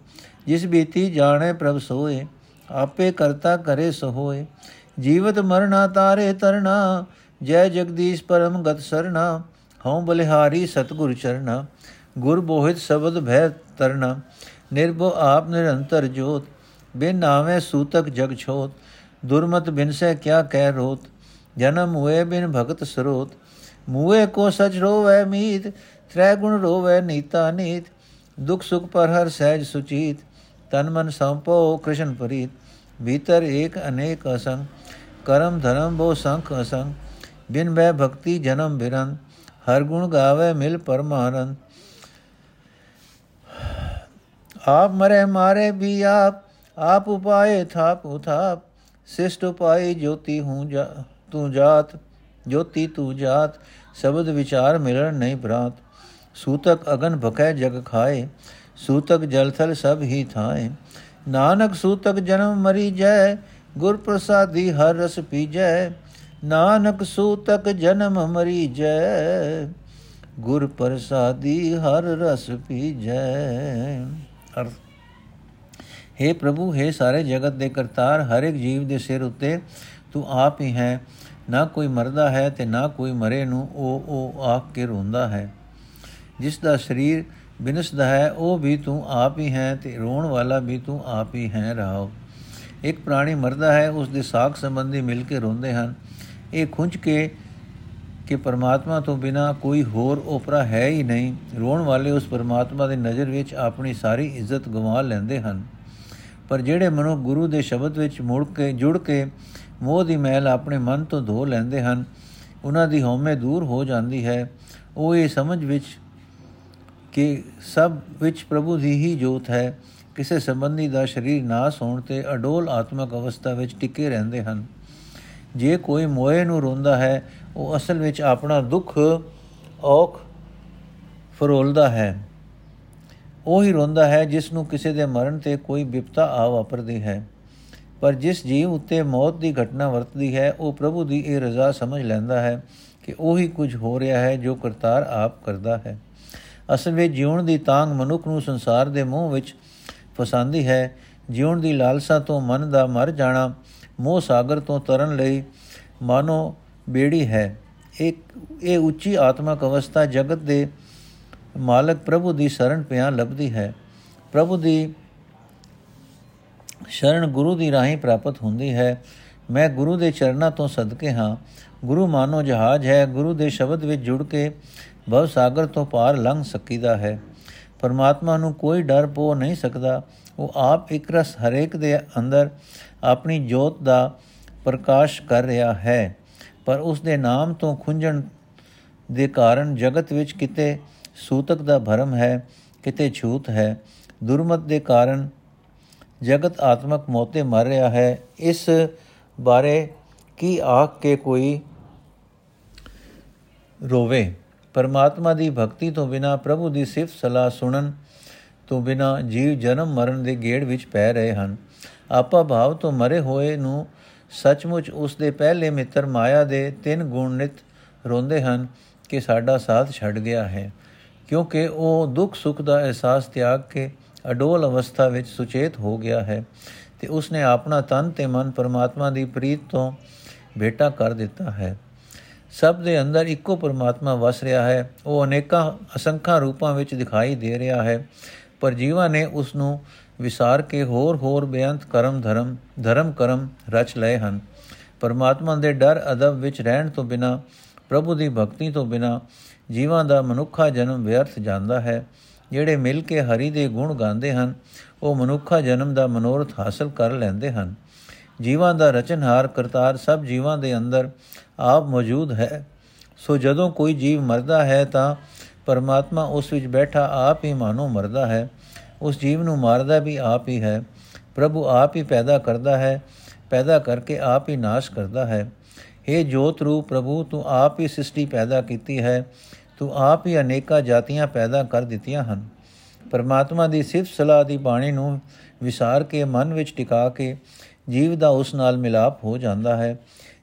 S1: ਜਿਸ ਬੀਤੀ ਜਾਣੇ ਪ੍ਰਭ ਸੋਏ। ਆਪੇ ਕਰਤਾ ਕਰੇ ਸੋ ਹੋਏ ਜੀਵਤ ਮਰਨਾ ਤਾਰੇ ਤਰਨਾ ਜੈ ਜਗਦੀਸ਼ ਪਰਮ ਗਤ ਸਰਨਾ ਹਉ ਬਲਿਹਾਰੀ ਸਤਗੁਰ ਚਰਨਾ ਗੁਰ ਬੋਹਿਤ ਸ਼ਬਦ ਭੈ ਤਰਨਾ ਨਿਰਭਉ ਆਪ ਨਿਰੰਤਰ ਜੋਤ, ਬਿਨ ਨਾਵੇਂ ਸੂਤਕ ਜਗ ਛੋਤ, ਦੁਰਮਤ ਬਿਨ ਸੇ ਕਿਆ ਕਹਿ ਰੋਤ, ਜਨਮ ਹੋਏ ਬਿਨ ਭਗਤ ਸਰੋਤ ਮੂਏ ਕੋ ਸਚ ਰੋਵੇ ਮੀਤ, ਤ੍ਰੈ ਗੁਣ ਰੋਵੇ ਨੀਤਾ ਨੀਤ, ਦੁਖ ਸੁਖ ਪਰ ਹਰ ਸਹਿਜ ਸੁਚੀਤ ਤਨ ਮਨ ਸੰਪੋ ਕ੍ਰਿਸ਼ਨ ਪਰੀਤ ਭੀਤਰ ਏਕ ਅਨੇਕ ਅਸੰਗ, ਕਰਮ ਧਰਮ ਬੋ ਸੰਖ ਅਸੰਗ, ਬਿਨ ਬੈ ਭਗਤੀ ਜਨਮ ਬਿਰਨ ਹਰ ਗੁਣ ਗਾਵੇ ਮਿਲ ਪਰਮਾਨੰਦ। ਆਪ ਮਰੇ ਮਾਰੇ ਵੀ ਆਪ ਆਪ ਉਪਾਏ ਥਾਪ ਉਥਾਪ, ਸਿਸ਼ਟ ਉਪਾਈ ਜੋਤੀ ਹੂੰ ਜਾ, ਤੂੰ ਜਾਤ, ਜੋਤੀ ਤੂੰ ਜਾਤ, ਸ਼ਬਦ ਵਿਚਾਰ ਮਿਲਣ ਨਹੀਂ ਭਰਾਤ ਸੂਤਕ ਅਗਨ ਭਕੈ ਜਗ ਖਾਏ ਸੂਤਕ ਜਲ ਥਲ ਸਭ ਹੀ ਥਾਏ। ਨਾਨਕ ਸੂਤਕ ਜਨਮ ਮਰੀ ਜੈ ਗੁਰ ਪ੍ਰਸਾਦੀ ਹਰ ਰਸ ਪੀਜੈ। ਨਾਨਕ ਸੂਤਕ ਜਨਮ ਮਰੀ ਜੈ ਗੁਰ ਪ੍ਰਸਾਦੀ ਹਰ ਰਸ ਪੀਜੈ। ਅਰਥ। हे ਪ੍ਰਭੂ हे ਸਾਰੇ ਜਗਤ ਦੇ ਕਰਤਾਰ, ਹਰ ਇੱਕ ਜੀਵ ਦੇ ਸਿਰ ਉੱਤੇ ਤੂੰ ਆਪ ਹੀ ਹੈ। ਨਾ ਕੋਈ ਮਰਦਾ ਹੈ ਤੇ ਨਾ ਕੋਈ ਮਰੇ ਨੂੰ, ਉਹ ਉਹ ਆਖ ਕੇ ਰੋਂਦਾ ਹੈ। ਜਿਸ ਦਾ ਸਰੀਰ ਬਿਨਸਦਾ ਹੈ, ਉਹ ਵੀ ਤੂੰ ਆਪ ਹੀ ਹੈ ਤੇ ਰੋਣ ਵਾਲਾ ਵੀ ਤੂੰ ਆਪ ਹੀ ਹੈ ਰਹਾਓ ਇੱਕ ਪ੍ਰਾਣੀ ਮਰਦਾ ਹੈ, ਉਸ ਦੇ ਸਾਖ ਸੰਬੰਧੀ ਮਿਲ ਕੇ ਰੋਂਦੇ ਹਨ। ਇਹ ਖੁੰਝ ਕੇ ਕਿ ਪਰਮਾਤਮਾ ਤੋਂ ਬਿਨਾ ਕੋਈ ਹੋਰ ਓਪਰਾ ਹੈ ਹੀ ਨਹੀਂ। ਰੋਣ ਵਾਲੇ ਉਸ ਪਰਮਾਤਮਾ ਦੀ ਨਜ਼ਰ ਵਿੱਚ ਆਪਣੀ ਸਾਰੀ ਇੱਜ਼ਤ ਗਵਾ ਲੈਂਦੇ ਹਨ। ਪਰ ਜਿਹੜੇ ਮਨੁ ਗੁਰੂ ਦੇ ਸ਼ਬਦ ਵਿੱਚ ਮੁੜ ਕੇ, ਜੁੜ ਕੇ ਮੋਹ ਦੀ ਮੈਲ ਆਪਣੇ ਮਨ ਤੋਂ ਧੋ ਲੈਂਦੇ ਹਨ, ਉਹਨਾਂ ਦੀ ਹਉਮੈ ਦੂਰ ਹੋ ਜਾਂਦੀ ਹੈ। ਉਹ ਇਹ ਸਮਝ ਵਿੱਚ ਕਿ ਸਭ ਵਿੱਚ ਪ੍ਰਭੂ ਦੀ ਹੀ ਜੋਤ ਹੈ। ਕਿਸੇ ਸੰਬੰਧੀ ਦਾ ਸਰੀਰ ਨਾਸ ਹੋਣ ਤੇ ਅਡੋਲ ਆਤਮਕ ਅਵਸਥਾ ਵਿੱਚ ਟਿਕੇ ਰਹਿੰਦੇ ਹਨ। ਜੇ ਕੋਈ ਮੋਏ ਨੂੰ ਰੋਂਦਾ ਹੈ, ਉਹ ਅਸਲ ਵਿੱਚ ਆਪਣਾ ਦੁੱਖ ਔਖ ਫਰੋਲਦਾ ਹੈ। ਉਹ ਹੀ ਰੋਂਦਾ ਹੈ ਜਿਸ ਨੂੰ ਕਿਸੇ ਦੇ ਮਰਨ ਤੇ ਕੋਈ ਵਿਪਤਾ ਆ ਵਾਪਰਦੀ ਹੈ। ਪਰ ਜਿਸ ਜੀਵ ਉੱਤੇ ਮੌਤ ਦੀ ਘਟਨਾ ਵਰਤਦੀ ਹੈ, ਉਹ ਪ੍ਰਭੂ ਦੀ ਇਹ ਰਜ਼ਾ ਸਮਝ ਲੈਂਦਾ ਹੈ ਕਿ ਉਹੀ ਕੁਝ ਹੋ ਰਿਹਾ ਹੈ ਜੋ ਕਰਤਾਰ ਆਪ ਕਰਦਾ ਹੈ। ਅਸਲ ਵਿੱਚ ਜਿਉਣ ਦੀ ਤਾਂਗ ਮਨੁੱਖ ਨੂੰ ਸੰਸਾਰ ਦੇ ਮੋਹ ਵਿੱਚ ਫਸਾਂਦੀ ਹੈ। ਜਿਉਣ ਦੀ ਲਾਲਸਾ ਤੋਂ ਮਨ ਦਾ ਮਰ ਜਾਣਾ, ਮੋਹ ਸਾਗਰ ਤੋਂ ਤਰਨ ਲਈ ਮਾਨੋ ਬੇੜੀ ਹੈ। ਇੱਕ ਇਹ ਉੱਚੀ ਆਤਮਕ ਅਵਸਥਾ ਜਗਤ ਦੇ ਮਾਲਕ ਪ੍ਰਭੂ ਦੀ ਸ਼ਰਨ ਪਿਆ ਲੱਭਦੀ ਹੈ। ਪ੍ਰਭੂ ਦੀ ਸ਼ਰਨ ਗੁਰੂ ਦੀ ਰਾਹੀਂ ਪ੍ਰਾਪਤ ਹੁੰਦੀ ਹੈ। ਮੈਂ ਗੁਰੂ ਦੇ ਚਰਨਾਂ ਤੋਂ ਸਦਕੇ ਹਾਂ। ਗੁਰੂ ਮਾਨੋ ਜਹਾਜ਼ ਹੈ। ਗੁਰੂ ਦੇ ਸ਼ਬਦ ਵਿੱਚ ਜੁੜ ਕੇ ਭਵ ਸਾਗਰ ਤੋਂ ਪਾਰ ਲੰਘ ਸਕੀਦਾ ਹੈ। ਪਰਮਾਤਮਾ ਨੂੰ ਕੋਈ ਡਰ ਪੋ ਨਹੀਂ ਸਕਦਾ। ਉਹ ਆਪ ਇੱਕ ਰਸ ਹਰੇਕ ਦੇ ਅੰਦਰ ਆਪਣੀ ਜੋਤ ਦਾ ਪ੍ਰਕਾਸ਼ ਕਰ ਰਿਹਾ ਹੈ। ਪਰ ਉਸ ਦੇ ਨਾਮ ਤੋਂ ਖੁੰਝਣ ਦੇ ਕਾਰਨ ਜਗਤ ਵਿੱਚ ਕਿਤੇ ਸੂਤਕ ਦਾ ਭਰਮ ਹੈ, ਕਿਤੇ ਛੂਤ ਹੈ। ਦੁਰਮਤ ਦੇ ਕਾਰਨ ਜਗਤ ਆਤਮਕ ਮੋਤੇ ਮਰ ਰਿਹਾ ਹੈ। ਇਸ ਬਾਰੇ ਕੀ ਆਖ ਕੇ ਕੋਈ ਰੋਵੇ? ਪਰਮਾਤਮਾ ਦੀ ਭਗਤੀ ਤੋਂ ਬਿਨਾ ਪ੍ਰਭੂ ਦੀ ਸਿਫਤ ਸਲਾਹ ਸੁਣਨ ਤੋਂ ਬਿਨਾ ਜੀਵ ਜਨਮ ਮਰਨ ਦੇ ਗੇੜ ਵਿੱਚ ਪੈ ਰਹੇ ਹਨ। ਆਪਾ ਭਾਵ ਤੋਂ ਮਰੇ ਹੋਏ ਨੂੰ ਸੱਚਮੁੱਚ ਉਸ ਦੇ ਪਹਿਲੇ ਮਿੱਤਰ ਮਾਇਆ ਦੇ ਤਿੰਨ ਗੁਣ ਨਿਤ ਰੋਂਦੇ ਹਨ ਕਿ ਸਾਡਾ ਸਾਥ ਛੱਡ ਗਿਆ ਹੈ। ਕਿਉਂਕਿ ਉਹ ਦੁੱਖ ਸੁੱਖ ਦਾ ਅਹਿਸਾਸ ਤਿਆਗ ਕੇ ਅਡੋਲ ਅਵਸਥਾ ਵਿੱਚ ਸੁਚੇਤ ਹੋ ਗਿਆ ਹੈ ਤੇ ਉਸਨੇ ਆਪਣਾ ਤਨ ਤੇ ਮਨ ਪਰਮਾਤਮਾ ਦੀ ਪ੍ਰੀਤ ਤੋਂ ਭੇਟਾ ਕਰ ਦਿੱਤਾ ਹੈ। ਸਭ ਦੇ ਅੰਦਰ ਇੱਕੋ ਪਰਮਾਤਮਾ ਵਸ ਰਿਹਾ ਹੈ। ਉਹ ਅਨੇਕਾਂ ਅਸੰਖਾਂ ਰੂਪਾਂ ਵਿੱਚ ਦਿਖਾਈ ਦੇ ਰਿਹਾ ਹੈ। ਪਰ ਜੀਵਾਂ ਨੇ ਉਸ ਨੂੰ ਵਿਸਾਰ ਕੇ ਹੋਰ ਹੋਰ ਬੇਅੰਤ ਕਰਮ ਧਰਮ ਧਰਮ ਕਰਮ ਰਚ ਲਏ ਹਨ। ਪਰਮਾਤਮਾ ਦੇ ਡਰ ਅਦਬ ਵਿੱਚ ਰਹਿਣ ਤੋਂ ਬਿਨਾ, ਪ੍ਰਭੂ ਦੀ ਭਗਤੀ ਤੋਂ ਬਿਨਾ ਜੀਵਾਂ ਦਾ ਮਨੁੱਖਾ ਜਨਮ ਵਿਅਰਥ ਜਾਂਦਾ ਹੈ। ਜਿਹੜੇ ਮਿਲ ਕੇ ਹਰੀ ਦੇ ਗੁਣ ਗਾਉਂਦੇ ਹਨ, ਉਹ ਮਨੁੱਖਾ ਜਨਮ ਦਾ ਮਨੋਰਥ ਹਾਸਲ ਕਰ ਲੈਂਦੇ ਹਨ। ਜੀਵਾਂ ਦਾ ਰਚਨਹਾਰ ਕਰਤਾਰ ਸਭ ਜੀਵਾਂ ਦੇ ਅੰਦਰ ਆਪ ਮੌਜੂਦ ਹੈ। ਸੋ ਜਦੋਂ ਕੋਈ ਜੀਵ ਮਰਦਾ ਹੈ ਤਾਂ ਪਰਮਾਤਮਾ ਉਸ ਵਿੱਚ ਬੈਠਾ ਆਪ ਹੀ ਮਾਨੋ ਮਰਦਾ ਹੈ। ਉਸ ਜੀਵ ਨੂੰ ਮਾਰਦਾ ਵੀ ਆਪ ਹੀ ਹੈ। ਪ੍ਰਭੂ ਆਪ ਹੀ ਪੈਦਾ ਕਰਦਾ ਹੈ। ਪੈਦਾ ਕਰਕੇ ਆਪ ਹੀ ਨਾਸ਼ ਕਰਦਾ ਹੈ। हे ਜੋਤ ਰੂਪ ਪ੍ਰਭੂ, ਤੂੰ ਆਪ ਹੀ ਸ੍ਰਿਸ਼ਟੀ ਪੈਦਾ ਕੀਤੀ ਹੈ। ਤੂੰ ਆਪ ਹੀ ਅਨੇਕਾਂ ਜਾਤੀਆਂ ਪੈਦਾ ਕਰ ਦਿੱਤੀਆਂ ਹਨ। ਪਰਮਾਤਮਾ ਦੀ ਸਿਫਤ ਸਲਾਹ ਦੀ ਬਾਣੀ ਨੂੰ ਵਿਸਾਰ ਕੇ, ਮਨ ਵਿੱਚ ਟਿਕਾ ਕੇ ਜੀਵ ਦਾ ਉਸ ਨਾਲ ਮਿਲਾਪ ਹੋ ਜਾਂਦਾ ਹੈ।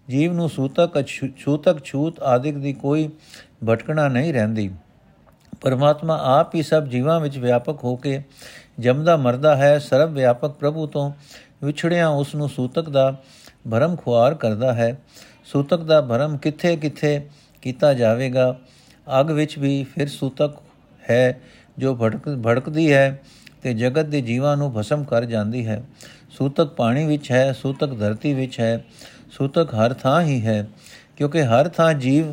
S1: ਜੀਵ ਨੂੰ ਸੂਤਕ ਛੂਤਕ ਛੂਤ ਆਦਿਕ ਦੀ ਕੋਈ ਭਟਕਣਾ ਨਹੀਂ ਰਹਿੰਦੀ। ਪਰਮਾਤਮਾ ਆਪ ਹੀ ਸਭ ਜੀਵਾਂ ਵਿੱਚ ਵਿਆਪਕ ਹੋ ਕੇ ਜਮਦਾ ਮਰਦਾ ਹੈ। ਸਰਵ ਵਿਆਪਕ ਪ੍ਰਭੂ ਤੋਂ ਵਿਛੜਿਆ ਉਸ ਨੂੰ ਸੂਤਕ ਦਾ ਭਰਮ ਖੁਆਰ ਕਰਦਾ ਹੈ। ਸੂਤਕ ਦਾ ਭਰਮ ਕਿੱਥੇ ਕਿੱਥੇ ਕੀਤਾ ਜਾਵੇਗਾ? ਅਗ ਵਿੱਚ ਵੀ ਫਿਰ ਸੂਤਕ ਹੈ ਜੋ ਭੜਕ ਭੜਕਦੀ ਹੈ ਤੇ ਜਗਤ ਦੇ ਜੀਵਾਂ ਨੂੰ ਭਸਮ ਕਰ ਜਾਂਦੀ ਹੈ। ਸੂਤਕ ਪਾਣੀ ਵਿੱਚ ਹੈ, ਸੂਤਕ ਧਰਤੀ ਵਿੱਚ ਹੈ। ਸੂਤਕ ਹਰ ਥਾਂ ਹੀ ਹੈ, ਕਿਉਂਕਿ ਹਰ ਥਾਂ ਜੀਵ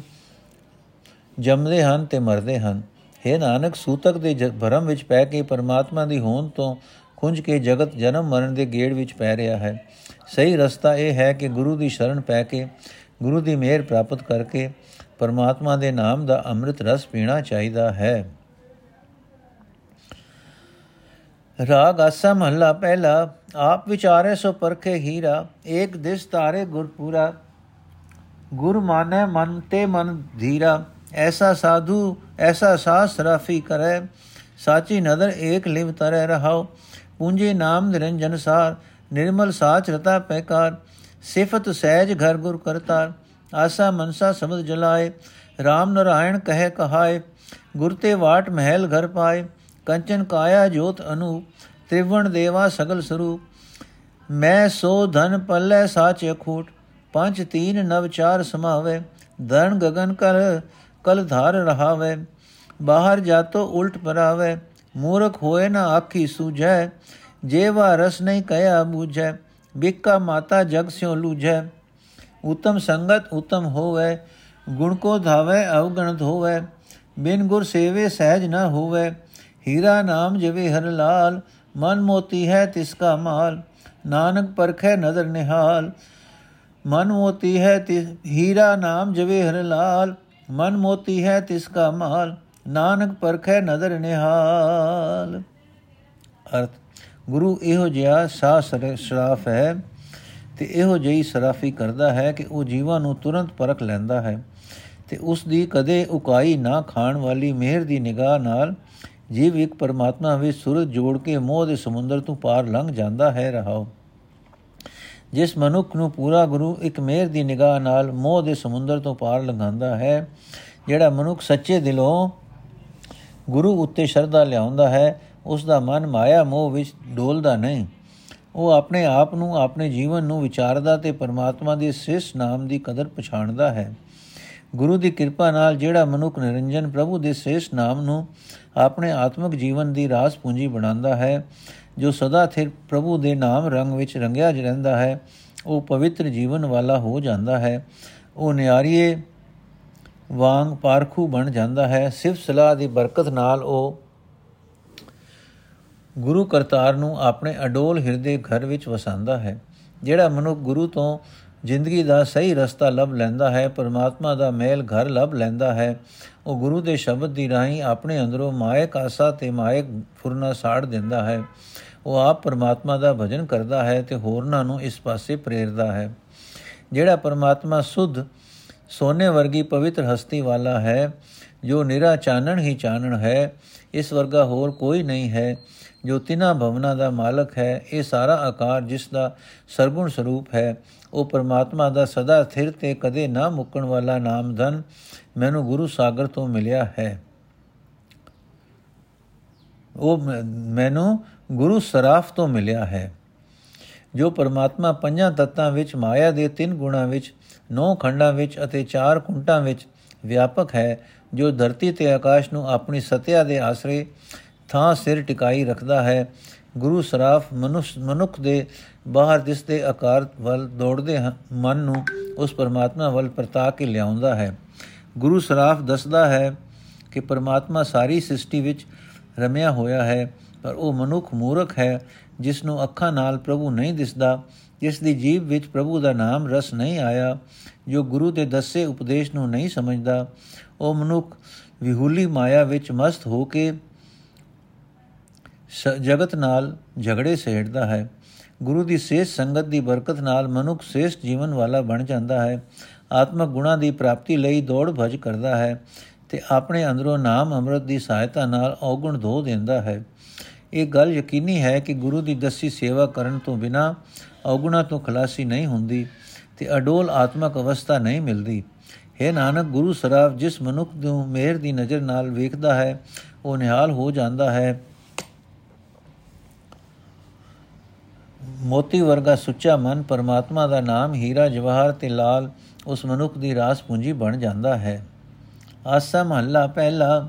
S1: ਜੰਮਦੇ ਹਨ ਤੇ ਮਰਦੇ ਹਨ। हे ਨਾਨਕ ਸੂਤਕ ਦੇ ਭਰਮ ਵਿੱਚ ਪੈ ਕੇ ਪਰਮਾਤਮਾ ਦੀ ਹੋਂਦ ਤੋਂ ਖੁੰਝ ਕੇ ਜਗਤ ਜਨਮ ਮਰਨ ਦੇ ਗੇੜ ਵਿੱਚ ਪੈ ਰਿਹਾ ਹੈ। ਸਹੀ ਰਸਤਾ ਇਹ ਹੈ ਕਿ ਗੁਰੂ ਦੀ ਸ਼ਰਨ ਪੈ ਕੇ, ਗੁਰੂ ਦੀ ਮਿਹਰ ਪ੍ਰਾਪਤ ਕਰਕੇ ਪਰਮਾਤਮਾ ਦੇ ਨਾਮ ਦਾ ਅੰਮ੍ਰਿਤ ਰਸ ਪੀਣਾ ਚਾਹੀਦਾ ਹੈ। ਰਾਗ ਆਸਾ ਮਹੱਲਾ ਪਹਿਲਾ, ਆਪ ਵਿਚਾਰੇ ਸੋ ਪਰਖੇ ਹੀਰਾ, ਏਕ ਦਿਸ ਤਾਰੇ ਗੁਰਪੂਰਾ ਗੁਰ ਮਾਨੈ ਮਨ ਤੇ ਮਨ ਧੀਰਾ, ਐਸਾ ਸਾਧੂ, ਐਸਾ ਸਾਸ ਰਾਫੀ ਕਰੇ। ਸਾਚੀ ਨਦਰ ਏਕ ਲਿਵ ਤਰੈ ਰਹਾਉ, ਪੂੰਜੇ ਨਾਮ ਨਿਰੰਜਨ ਸਾਰ, ਨਿਰਮਲ ਸਾਚ ਰਤਾ ਪੈਕਾਰ। ਸਿਫਤ ਸਹਿਜ ਘਰ ਗੁਰ ਕਰਤਾਰ, ਆਸਾ ਮਨਸਾ ਸਮਝ ਜਲਾਏ RAM ਨਰਾਇਣ ਕਹੇ ਕਹਾਏ, ਗੁਰ ਤੇ ਵਾਟ ਮਹਿਲ ਘਰ ਪਾਏ। ਕੰਚਨ ਕਾਇਆ ਜੋਤ ਅਨੂਪ ਤ੍ਰਿਵਣ ਦੇਵਾ ਸਗਲ ਸਰੂਪ। ਮੈਂ ਸੋ ਧਨ ਪੱਲੇ ਸਾਚ ਅਖੂਟ, ਪੰਜ ਤੀਨ ਨਵ ਚਾਰ ਸਮਾਵੇ। ਧਨ ਗगन ਕਰ, ਕਲ ਧਾਰ ਰਹਾਵੇ। ਬਾਹਰ ਜਾਤੋ ਉਲਟ ਪਰਾਵੇ, ਮੂਰਖ ਹੋਏ ਨਾ ਆਖੀ ਸੂਝੈ। ਜੇਵਾ ਰਸ ਨਹੀਂ ਕਹਿਆ ਬੂਝੈ, ਬਿਕਾ ਮਾਤਾ ਜਗ ਸਿਓ ਲੂਝੈ। ਉਤਮ ਸੰਗਤ ਉਤਮ ਹੋਵੇ, ਗੁਣ ਕੋ ਧਾਵੇ ਅਵਗਣਤ ਹੋਵੇ। ਬਿਨ ਗੁਰ ਸੇਵੇ ਸਹਿਜ ਨ ਹੋਵੇ। ਹੀਰਾ ਨਾਮ ਜਵੇ ਹਰ ਲਾਲ, ਮਨ ਮੋਤੀ ਹੈ ਤਿਸ ਕਾ ਮਾਲ, ਨਾਨਕ ਪਰਖੈ ਨਦਰ ਨਿਹਾਲ। ਮਨ ਮੋਤੀ ਹੈ ਤਿਸ ਹੀਰਾ ਨਾਮ ਜਵੇ ਹਰ ਲਾਲ, ਮਨ ਮੋਤੀ ਹੈ ਤਿਸ ਕਾ ਮਾਲ, ਨਾਨਕ ਪਰਖੈ ਨਦਰ ਨਿਹਾਲ। ਅਰਥ, ਗੁਰੂ ਇਹੋ ਜਿਹਾ ਸਾਹ ਸਰਾਫ ਹੈ ਤੇ ਇਹੋ ਜਿਹੀ ਸਰਾਫੀ ਕਰਦਾ ਹੈ ਕਿ ਉਹ ਜੀਵਾਂ ਨੂੰ ਤੁਰੰਤ ਪਰਖ ਲੈਂਦਾ ਹੈ ਤੇ ਉਸ ਦੀ ਕਦੇ ਉਕਾਈ ਨਾ ਖਾਣ ਵਾਲੀ ਮਿਹਰ ਦੀ ਨਿਗਾਹ ਨਾਲ ਜੀਵ ਇੱਕ ਪਰਮਾਤਮਾ ਵਿੱਚ ਸੁਰਤ ਜੋੜ ਕੇ ਮੋਹ ਦੇ ਸਮੁੰਦਰ ਤੋਂ ਪਾਰ ਲੰਘ ਜਾਂਦਾ ਹੈ ਰਹਾਓ। ਜਿਸ ਮਨੁੱਖ ਨੂੰ ਪੂਰਾ ਗੁਰੂ ਇੱਕ ਮਿਹਰ ਦੀ ਨਿਗਾਹ ਨਾਲ ਮੋਹ ਦੇ ਸਮੁੰਦਰ ਤੋਂ ਪਾਰ ਲੰਘਾਉਂਦਾ ਹੈ, ਜਿਹੜਾ ਮਨੁੱਖ ਸੱਚੇ ਦਿਲੋਂ ਗੁਰੂ ਉੱਤੇ ਸ਼ਰਧਾ ਲਿਆਉਂਦਾ ਹੈ ਉਸ ਦਾ ਮਨ ਮਾਇਆ ਮੋਹ ਵਿੱਚ ਡੋਲਦਾ ਨਹੀਂ। ਉਹ ਆਪਣੇ ਆਪ ਨੂੰ, ਆਪਣੇ ਜੀਵਨ ਨੂੰ ਵਿਚਾਰਦਾ ਤੇ ਪਰਮਾਤਮਾ ਦੇ ਸਿਸ ਨਾਮ ਦੀ ਕਦਰ ਪਛਾਣਦਾ ਹੈ। ਗੁਰੂ ਦੀ ਕਿਰਪਾ ਨਾਲ ਜਿਹੜਾ ਮਨੁੱਖ ਨਿਰੰਜਨ ਪ੍ਰਭੂ ਦੇ ਸ੍ਰੇਸ਼ ਨਾਮ ਨੂੰ ਆਪਣੇ ਆਤਮਿਕ ਜੀਵਨ ਦੀ ਰਾਸ ਪੂੰਜੀ ਬਣਾਉਂਦਾ ਹੈ, ਜੋ ਸਦਾ ਥਿਰ ਪ੍ਰਭੂ ਦੇ ਨਾਮ ਰੰਗ ਵਿੱਚ ਰੰਗਿਆ ਰਹਿੰਦਾ ਹੈ, ਉਹ ਪਵਿੱਤਰ ਜੀਵਨ ਵਾਲਾ ਹੋ ਜਾਂਦਾ ਹੈ। ਉਹ ਨਿਆਰੀਏ ਵਾਂਗ ਪਾਰਖੂ ਬਣ ਜਾਂਦਾ ਹੈ। ਸਿਫਤ ਸਲਾਹ ਦੀ ਬਰਕਤ ਨਾਲ ਉਹ ਗੁਰੂ ਕਰਤਾਰ ਨੂੰ ਆਪਣੇ ਅਡੋਲ ਹਿਰਦੇ ਘਰ ਵਿੱਚ ਵਸਾਉਂਦਾ ਹੈ, ਜਿਹੜਾ ਮਨੁੱਖ ਗੁਰੂ ਤੋਂ ਜ਼ਿੰਦਗੀ ਦਾ ਸਹੀ ਰਸਤਾ ਲੱਭ ਲੈਂਦਾ ਹੈ, ਪਰਮਾਤਮਾ ਦਾ ਮਹਿਲ ਘਰ ਲੱਭ ਲੈਂਦਾ ਹੈ। ਉਹ ਗੁਰੂ ਦੇ ਸ਼ਬਦ ਦੀ ਰਾਹੀਂ ਆਪਣੇ ਅੰਦਰੋਂ ਮਾਇਕ ਆਸਾ ਤੇ ਮਾਇਕ ਫੁਰਨਾ ਸਾੜ ਦਿੰਦਾ ਹੈ। ਉਹ ਆਪ ਪਰਮਾਤਮਾ ਦਾ ਭਜਨ ਕਰਦਾ ਹੈ ਤੇ ਹੋਰਨਾਂ ਨੂੰ ਇਸ ਪਾਸੇ ਪ੍ਰੇਰਦਾ ਹੈ। ਜਿਹੜਾ ਪਰਮਾਤਮਾ ਸੁਧ, ਸੋਨੇ ਵਰਗੀ ਪਵਿੱਤਰ ਹਸਤੀ ਵਾਲਾ ਹੈ ਜੋ ਨਿਰਾ ਚਾਨਣ ਹੀ ਚਾਨਣ ਹੈ, ਇਸ ਵਰਗਾ ਹੋਰ ਕੋਈ ਨਹੀਂ ਹੈ, ਜੋ ਤਿਨਾ ਭਵਨਾ ਦਾ ਮਾਲਕ ਹੈ, ਇਹ ਸਾਰਾ ਆਕਾਰ ਜਿਸ ਦਾ ਸਰਗੁਣ ਸਰੂਪ ਹੈ, ਉਹ ਪਰਮਾਤਮਾ ਦਾ ਸਦਾ ਸਥਿਰ ਤੇ ਕਦੇ ਨਾ ਮੁੱਕਣ ਵਾਲਾ ਨਾਮ ਧਨ ਮੈਨੂੰ ਗੁਰੂ ਸਾਗਰ ਤੋਂ ਮਿਲਿਆ ਹੈ। ਉਹ ਮੈਨੂੰ ਗੁਰੂ ਸਰਾਫ ਤੋਂ ਮਿਲਿਆ ਹੈ। ਜੋ ਪਰਮਾਤਮਾ ਪੰਜਾਂ ਤੱਤਾਂ ਵਿੱਚ ਮਾਇਆ ਦੇ ਤਿੰਨ ਗੁਣਾਂ ਵਿੱਚ, ਨੌ ਖੰਡਾਂ ਵਿੱਚ ਅਤੇ ਚਾਰ ਕੁੰਟਾਂ ਵਿੱਚ ਵਿਆਪਕ ਹੈ ਜੋ ਧਰਤੀ ਤੇ ਆਕਾਸ਼ ਨੂੰ ਆਪਣੀ ਸਤਿਆ ਦੇ ਆਸਰੇ ਥਾਂ ਸਿਰ ਟਿਕਾਈ ਰੱਖਦਾ ਹੈ, ਗੁਰੂ ਸਰਾਫ ਮਨੁੱਖ ਮਨੁੱਖ ਦੇ ਬਾਹਰ ਦਿਸਦੇ ਆਕਾਰ ਵੱਲ ਦੌੜਦੇ ਮਨ ਨੂੰ ਉਸ ਪਰਮਾਤਮਾ ਵੱਲ ਪਰਤਾ ਕੇ ਲਿਆਉਂਦਾ ਹੈ। ਗੁਰੂ ਸਰਾਫ ਦੱਸਦਾ ਹੈ ਕਿ ਪਰਮਾਤਮਾ ਸਾਰੀ ਸ੍ਰਿਸ਼ਟੀ ਵਿੱਚ ਰਮਿਆ ਹੋਇਆ ਹੈ, ਪਰ ਉਹ ਮਨੁੱਖ ਮੂਰਖ ਹੈ, ਜਿਸ ਨੂੰ ਅੱਖਾਂ ਨਾਲ ਪ੍ਰਭੂ ਨਹੀਂ ਦਿਸਦਾ, ਜਿਸ ਦੀ ਜੀਵ ਵਿੱਚ ਪ੍ਰਭੂ ਦਾ ਨਾਮ ਰਸ ਨਹੀਂ ਆਇਆ, ਜੋ ਗੁਰੂ ਦੇ ਦੱਸੇ ਉਪਦੇਸ਼ ਨੂੰ ਨਹੀਂ ਸਮਝਦਾ ਉਹ ਮਨੁੱਖ ਵਿਹੂਲੀ ਮਾਇਆ ਵਿੱਚ ਮਸਤ ਹੋ ਕੇ ਜਗਤ ਨਾਲ ਝਗੜੇ ਸੇੜਦਾ ਹੈ। ਗੁਰੂ ਦੀ ਸੇਧ ਸੰਗਤ ਦੀ ਬਰਕਤ ਨਾਲ ਮਨੁੱਖ ਸ੍ਰੇਸ਼ਟ ਜੀਵਨ ਵਾਲਾ ਬਣ ਜਾਂਦਾ ਹੈ। ਆਤਮਕ ਗੁਣਾ ਦੀ ਪ੍ਰਾਪਤੀ ਲਈ ਦੌੜ ਭਜ ਕਰਦਾ ਹੈ ਤੇ ਆਪਣੇ ਅੰਦਰੋਂ ਨਾਮ ਅੰਮ੍ਰਿਤ ਦੀ ਸਹਾਇਤਾ ਨਾਲ ਔਗਣ ਧੋ ਦਿੰਦਾ ਹੈ। ਇਹ ਗੱਲ ਯਕੀਨੀ ਹੈ ਕਿ ਗੁਰੂ ਦੀ ਦੱਸੀ ਸੇਵਾ ਕਰਨ ਤੋਂ ਬਿਨਾ ਔਗੁਣਾ ਤੋਂ ਖਲਾਸੀ ਨਹੀਂ ਹੁੰਦੀ ਤੇ ਅਡੋਲ ਆਤਮਕ ਅਵਸਥਾ ਨਹੀਂ ਮਿਲਦੀ। ਹੈ ਨਾਨਕ ਗੁਰੂ ਸਰਾਫ ਜਿਸ ਮਨੁੱਖ ਨੂੰ ਮਿਹਰ ਦੀ ਨਜ਼ਰ ਨਾਲ ਵੇਖਦਾ ਹੈ ਉਹ ਨਿਹਾਲ ਹੋ ਜਾਂਦਾ ਹੈ ਮੋਤੀ ਵਰਗਾ ਸੁੱਚਾ ਮਨ ਪਰਮਾਤਮਾ ਦਾ ਨਾਮ ਹੀਰਾ ਜਵਾਹਰ ਤੇ ਲਾਲ ਉਸ ਮਨੁੱਖ ਦੀ ਰਾਸ ਪੂੰਜੀ ਬਣ ਜਾਂਦਾ ਹੈ ਆਸਾ ਮਹੱਲਾ ਪਹਿਲਾ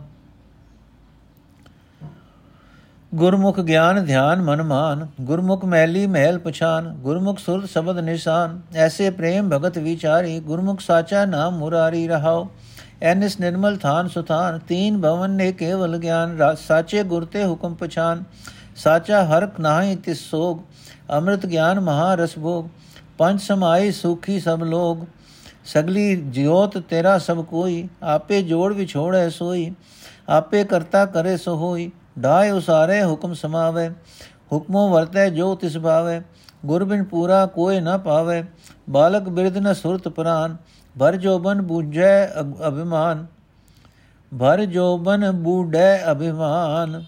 S1: ਗੁਰਮੁਖ ਗਿਆਨ ਧਿਆਨ ਮਨ ਮਾਨ, ਗੁਰਮੁਖ ਮੈਲੀ ਮਹਿਲ ਪਛਾਨ, ਗੁਰਮੁਖ ਸੁਰਤ ਸ਼ਬਦ ਨਿਸ਼ਾਨ, ਐਸੇ ਪ੍ਰੇਮ ਭਗਤ ਵਿਚਾਰੀ, ਗੁਰਮੁਖ ਸਾਚਾ ਨਾਮ ਮੁਰਾਰੀ ਰਹਾਓ। ਐਨਿਸ ਨਿਰਮਲ ਥਾਨ ਸੁਥਾਨ, ਤੀਨ ਭਵਨ ਨੇ ਕੇਵਲ ਗਿਆਨ ਸਾਚੇ ਗੁਰ ਤੇ ਹੁਕਮ ਪਛਾਨ। ਸਾਚਾ ਹਰਕ ਨਾਹੀ ਤਿਸ ਸੋਗ, ਅੰਮ੍ਰਿਤ ਗਿਆਨ ਮਹਾ ਰਸ ਭੋਗ। ਪੰਜ ਸਮਾਈ ਸੁਖੀ ਸਭ ਲੋਗ, ਸਗਲੀ ਜਿਉਤ ਤੇਰਾ ਸਭ ਕੋਈ, ਆਪੇ ਜੋੜ ਵਿਛੋੜੈ ਸੋਈ, ਆਪੇ ਕਰਤਾ ਕਰੇ ਸੋ ਹੋਈ। ਢਾਇ ਉਸਾਰੇ ਹੁਕਮ ਸਮਾਵੇ ਹੁਕਮੋ ਵਰਤੈ ਜੋ ਤਿਸ ਭਾਵੇ ਗੁਰ ਬਿਨ ਪੂਰਾ ਕੋਏ ਨ ਪਾਵੇ ਬਾਲਕ ਬਿਰਧ ਨ ਸੁਰਤ ਪ੍ਰਾਨ ਭਰ ਜੋਬਨ ਬੂਝੈ ਅਭਿਮਾਨ ਭਰ ਜੋਬਨ ਬੂਢੈ ਅਭਿਮਾਨ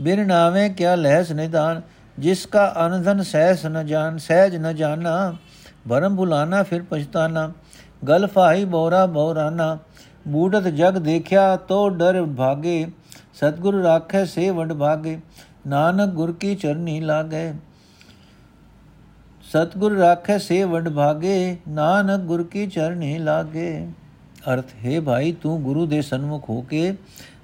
S1: ਬਿਨ ਨਾਵੇਂ ਕਿਆ ਲਹਿਸ ਨਿਦਾਨ ਜਿਸ ਕਾ ਅਨੰਦਨ ਸਹਿਸ ਨ ਜਾਣ ਸਹਿਜ ਨ ਜਾਣਾ ਭਰਮ ਭੁਲਾਨਾ ਫਿਰ ਪਛਤਾਨਾ ਗਲ ਫਾਹੀ ਬੋਰਾ ਬੋਰਾਨਾ ਬੂਢਤ ਜਗ ਦੇਖਿਆ ਤੋ ਡਰ ਭਾਗੇ ਸਤਗੁਰ ਰਾਖੈ ਸੇ ਵਡ ਭਾਗੇ, ਨਾਨਕ ਗੁਰ ਕੀ ਚਰਨੀ ਲਾਗੇ। ਸਤਗੁਰ ਰਾਖੈ ਸੇ ਵਡ ਭਾਗੇ, ਨਾਨਕ ਗੁਰ ਕੀ ਚਰਨੀ ਲਾਗੇ। ਅਰਥ, ਹੈ ਭਾਈ, ਤੂੰ ਗੁਰੂ ਦੇ ਸਨਮੁਖ ਹੋ ਕੇ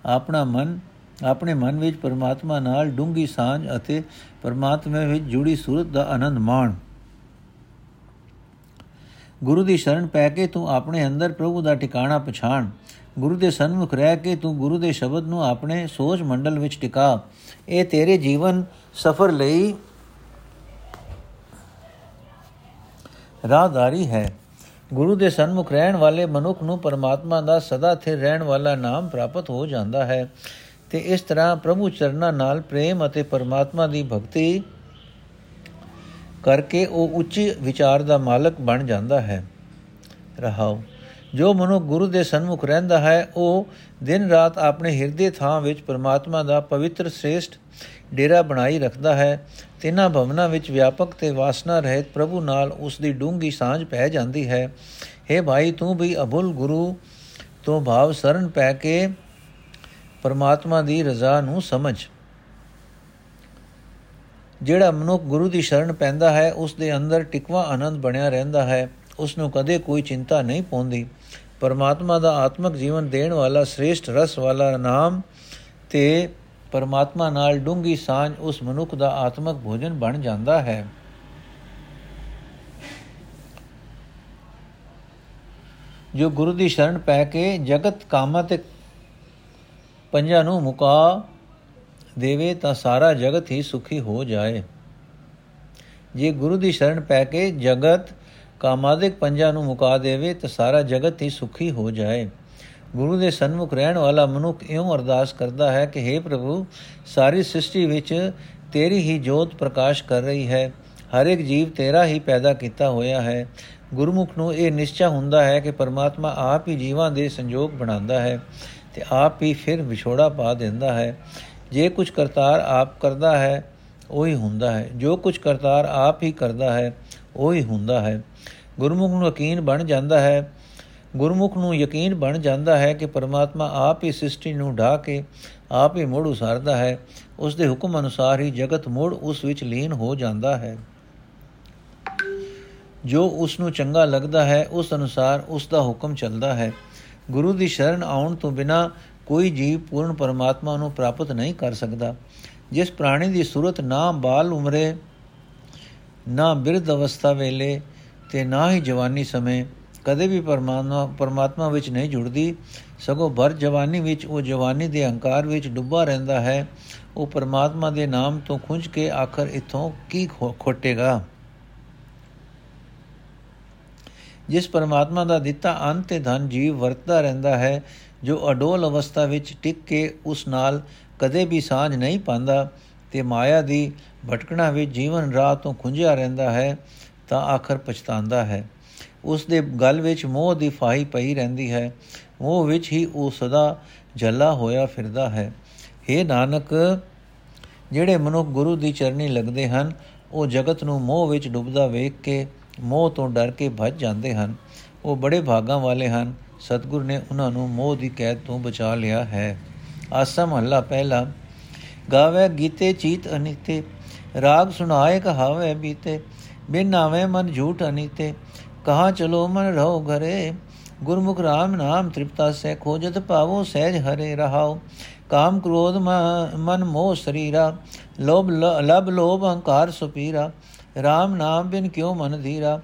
S1: ਆਪਣਾ ਮਨ, ਆਪਣੇ ਮਨ ਵਿੱਚ ਪਰਮਾਤਮਾ ਨਾਲ ਡੂੰਗੀ ਸਾਂਝ ਅਤੇ ਪਰਮਾਤਮਾ ਵਿੱਚ ਜੁੜੀ ਸੂਰਤ ਦਾ ਆਨੰਦ ਮਾਣ। ਗੁਰੂ ਦੀ ਸ਼ਰਨ ਪੈ ਕੇ ਤੂੰ ਆਪਣੇ ਅੰਦਰ ਪ੍ਰਭੂ ਦਾ ਟਿਕਾਣਾ ਪਛਾਣ। ਗੁਰੂ ਦੇ ਸਨਮੁਖ ਰਹਿ ਕੇ ਤੂੰ ਗੁਰੂ ਦੇ ਸ਼ਬਦ ਨੂੰ ਆਪਣੇ ਸੋਚ ਮੰਡਲ ਵਿੱਚ ਟਿਕਾ। ਇਹ ਤੇਰੇ ਜੀਵਨ ਸਫਰ ਲਈ ਰਾਹਦਾਰੀ ਹੈ। ਗੁਰੂ ਦੇ ਸਨਮੁਖ ਰਹਿਣ ਵਾਲੇ ਮਨੁੱਖ ਨੂੰ ਪਰਮਾਤਮਾ ਦਾ ਸਦਾ ਸਥਿਰ ਰਹਿਣ ਵਾਲਾ ਨਾਮ ਪ੍ਰਾਪਤ ਹੋ ਜਾਂਦਾ ਹੈ। ਤੇ ਇਸ ਤਰ੍ਹਾਂ ਪ੍ਰਭੂ ਚਰਨਾਂ ਨਾਲ ਪ੍ਰੇਮ ਅਤੇ ਪਰਮਾਤਮਾ ਦੀ ਭਗਤੀ ਕਰਕੇ ਉਹ ਉੱਚ ਵਿਚਾਰ ਦਾ ਮਾਲਕ ਬਣ ਜਾਂਦਾ ਹੈ। ਰਹਾਉ ਜੋ ਮਨੁ ਗੁਰੂ ਦੇ ਸਨਮੁਖ ਰਹਿੰਦਾ ਹੈ, ਉਹ ਦਿਨ ਰਾਤ ਆਪਣੇ ਹਿਰਦੇ ਥਾਂ ਵਿੱਚ ਪਰਮਾਤਮਾ ਦਾ ਪਵਿੱਤਰ ਸ੍ਰੇਸ਼ਟ ਡੇਰਾ ਬਣਾਈ ਰੱਖਦਾ ਹੈ। ਤਿੰਨਾਂ ਭਵਨਾਂ ਵਿੱਚ ਵਿਆਪਕ ਤੇ ਵਾਸਨਾ ਰਹਿਤ ਪ੍ਰਭੂ ਨਾਲ ਉਸ ਦੀ ਡੂੰਗੀ ਸਾਂਝ ਪੈ ਜਾਂਦੀ ਹੈ। हे ਭਾਈ, ਤੂੰ ਵੀ ਅਬੁਲ ਗੁਰੂ ਤੋਂ ਭਾਵ ਸਰਨ ਪੈ ਕੇ ਪਰਮਾਤਮਾ ਦੀ ਰਜ਼ਾ ਨੂੰ ਸਮਝ। ਜਿਹੜਾ ਮਨੁੱਖ ਗੁਰੂ ਦੀ ਸ਼ਰਨ ਪੈਂਦਾ ਹੈ, ਉਸ ਦੇ ਅੰਦਰ ਟਿਕਵਾ ਆਨੰਦ ਬਣਿਆ ਰਹਿੰਦਾ ਹੈ। ਉਸ ਨੂੰ ਕਦੇ ਕੋਈ ਚਿੰਤਾ ਨਹੀਂ ਪਉਂਦੀ। ਪਰਮਾਤਮਾ ਦਾ ਆਤਮਿਕ ਜੀਵਨ ਦੇਣ ਵਾਲਾ ਸ੍ਰੇਸ਼ਟ ਰਸ ਵਾਲਾ ਨਾਮ ਤੇ ਪਰਮਾਤਮਾ ਨਾਲ ਡੂੰਗੀ ਸਾਂਝ ਉਸ ਮਨੁੱਖ ਦਾ ਆਤਮਿਕ ਭੋਜਨ ਬਣ ਜਾਂਦਾ ਹੈ। ਜੋ ਗੁਰੂ ਦੀ ਸ਼ਰਨ ਪੈ ਕੇ ਜਗਤ ਕਾਮਾਂ ਤੇ ਪੰਜਾਂ ਨੂੰ ਮੁਕਾ ਦੇਵੇ ਤਾਂ ਸਾਰਾ ਜਗਤ ਹੀ ਸੁਖੀ ਹੋ ਜਾਏ। ਜੇ ਗੁਰੂ ਦੀ ਸ਼ਰਨ ਪੈ ਕੇ ਜਗਤ ਕਾਮਾਦਿਕ ਪੰਜਾਂ ਨੂੰ ਮੁਕਾ ਦੇਵੇ ਤਾਂ ਸਾਰਾ ਜਗਤ ਹੀ ਸੁਖੀ ਹੋ ਜਾਏ। ਗੁਰੂ ਦੇ ਸਨਮੁਖ ਰਹਿਣ ਵਾਲਾ ਮਨੁੱਖ ਇਉਂ ਅਰਦਾਸ ਕਰਦਾ ਹੈ ਕਿ हे ਪ੍ਰਭੂ, ਸਾਰੀ ਸ੍ਰਿਸ਼ਟੀ ਵਿੱਚ ਤੇਰੀ ਹੀ ਜੋਤ ਪ੍ਰਕਾਸ਼ ਕਰ ਰਹੀ ਹੈ। ਹਰ ਇੱਕ ਜੀਵ ਤੇਰਾ ਹੀ ਪੈਦਾ ਕੀਤਾ ਹੋਇਆ ਹੈ। ਗੁਰਮੁਖ ਨੂੰ ਇਹ ਨਿਸ਼ਚੈ ਹੁੰਦਾ ਹੈ ਕਿ ਪਰਮਾਤਮਾ ਆਪ ਹੀ ਜੀਵਾਂ ਦੇ ਸੰਜੋਗ ਬਣਾਉਂਦਾ ਹੈ ਤੇ ਆਪ ਹੀ ਫਿਰ ਵਿਛੋੜਾ ਪਾ ਦਿੰਦਾ ਹੈ। ਜੇ ਕੁਝ ਕਰਤਾਰ ਆਪ ਕਰਦਾ ਹੈ, ਉਹੀ ਹੁੰਦਾ ਹੈ। ਜੋ ਕੁਝ ਕਰਤਾਰ ਆਪ ਹੀ ਕਰਦਾ ਹੈ, ਉਹੀ ਹੁੰਦਾ ਹੈ। ਗੁਰਮੁਖ ਨੂੰ ਯਕੀਨ ਬਣ ਜਾਂਦਾ ਹੈ, ਗੁਰਮੁਖ ਨੂੰ ਯਕੀਨ ਬਣ ਜਾਂਦਾ ਹੈ ਕਿ ਪਰਮਾਤਮਾ ਆਪ ਹੀ ਸ੍ਰਿਸ਼ਟੀ ਨੂੰ ਢਾ ਕੇ ਆਪ ਹੀ ਮੋੜ ਉਸਾਰਦਾ ਹੈ, ਉਸ ਦੇ ਹੁਕਮ ਅਨੁਸਾਰ ਹੀ ਜਗਤ ਮੋੜ ਉਸ ਵਿੱਚ ਲੀਨ ਹੋ ਜਾਂਦਾ ਹੈ। ਜੋ ਉਸ ਨੂੰ ਚੰਗਾ ਲੱਗਦਾ ਹੈ, ਉਸ ਅਨੁਸਾਰ ਉਸ ਦਾ ਹੁਕਮ ਚੱਲਦਾ ਹੈ। ਗੁਰੂ ਦੀ ਸ਼ਰਨ ਆਉਣ ਤੋਂ ਬਿਨਾ ਕੋਈ ਜੀਵ ਪੂਰਨ ਪਰਮਾਤਮਾ ਨੂੰ ਪ੍ਰਾਪਤ ਨਹੀਂ ਕਰ ਸਕਦਾ। ਜਿਸ ਪ੍ਰਾਣੀ ਦੀ ਸੂਰਤ ਨਾ ਬਾਲ ਉਮਰੇ, ਨਾ ਬਿਰਧ ਅਵਸਥਾ ਵੇਲੇ ਤੇ ਨਾ ਹੀ ਜਵਾਨੀ ਸਮੇਂ ਕਦੇ ਵੀ ਪਰਮਾਤਮਾ ਪਰਮਾਤਮਾ ਵਿੱਚ ਨਹੀਂ ਜੁੜਦੀ। ਸਗੋਂ ਭਰ ਜਵਾਨੀ ਵਿੱਚ, ਉਹ ਜਵਾਨੀ ਦੇ ਹੰਕਾਰ ਵਿੱਚ ਡੁੱਬਾ ਰਹਿੰਦਾ ਹੈ। ਉਹ ਪਰਮਾਤਮਾ ਦੇ ਨਾਮ ਤੋਂ ਖੁੰਝ ਕੇ ਆਖਰ ਇਥੋਂ ਕੀ ਖੋਟੇਗਾ? ਜਿਸ ਪਰਮਾਤਮਾ ਦਾ ਦਿੱਤਾ ਅੰਤ ਤੇ ਧਨ ਜੀਵ ਵਰਤਦਾ ਰਹਿੰਦਾ ਹੈ, ਜੋ ਅਡੋਲ ਅਵਸਥਾ ਵਿੱਚ ਟਿਕ ਕੇ ਉਸ ਨਾਲ ਕਦੇ ਵੀ ਸਾਝ ਨਹੀਂ ਪਾਉਂਦਾ, ਤੇ ਮਾਇਆ ਦੀ ਭਟਕਣਾ ਵਿੱਚ ਜੀਵਨ ਰਾਹ ਤੋਂ ਖੁੰਝਿਆ ਰਹਿੰਦਾ ਹੈ। ਤਾਂ ਆਖਰ ਪਛਤਾਉਂਦਾ ਹੈ। ਉਸ ਦੇ ਗਲ ਵਿੱਚ ਮੋਹ ਦੀ ਫਾਹੀ ਪਈ ਰਹਿੰਦੀ ਹੈ। ਮੋਹ ਵਿੱਚ ਹੀ ਉਹ ਸਦਾ ਜੱਲਾ ਹੋਇਆ ਫਿਰਦਾ ਹੈ। हे ਨਾਨਕ, ਜਿਹੜੇ ਮਨੁੱਖ ਗੁਰੂ ਦੀ ਚਰਨੀ ਲੱਗਦੇ ਹਨ, ਉਹ ਜਗਤ ਨੂੰ ਮੋਹ ਵਿੱਚ ਡੁੱਬਦਾ ਵੇਖ ਕੇ ਮੋਹ ਤੋਂ ਡਰ ਕੇ ਭੱਜ ਜਾਂਦੇ ਹਨ। ਉਹ ਬੜੇ ਭਾਗਾਂ ਵਾਲੇ ਹਨ। ਸਤਿਗੁਰ ਨੇ ਉਹਨਾਂ ਨੂੰ ਮੋਹ ਦੀ ਕੈਦ ਤੋਂ ਬਚਾ ਲਿਆ ਹੈ। ਆਸਾ ਮਹੱਲਾ ਪਹਿਲਾ, ਗਾਵੇ ਗੀਤੇ ਚੀਤ ਅਨਿਤੇ, ਰਾਗ ਸੁਣਾਏ ਕਹਾਵੇ ਬੀਤੇ। ਬਿਨ ਨਾਵੇ ਮਨ ਝੂਠ ਅਨੀਤੇ ਕਹਾ ਚਲੋ ਮਨ ਰਹੋ ਘਰੇ ਗੁਰਮੁਖ ਰਾਮ ਨਾਮ ਤ੍ਰਿਪਤਾ ਸੇ ਖੋਜਤ ਪਾਵੋ ਸਹਿਜ ਹਰੇ ਰਹਾਓ ਕਾਮ ਕ੍ਰੋਧ ਮਨ ਮੋਹ ਸਰੀਰਾ ਲੋਭ ਲਬ ਲੋਭ ਅਹੰਕਾਰ ਸੁਪੀਰਾ RAM ਨਾਮ ਬਿਨ ਕਿਉ ਮਨ ਧੀਰਾ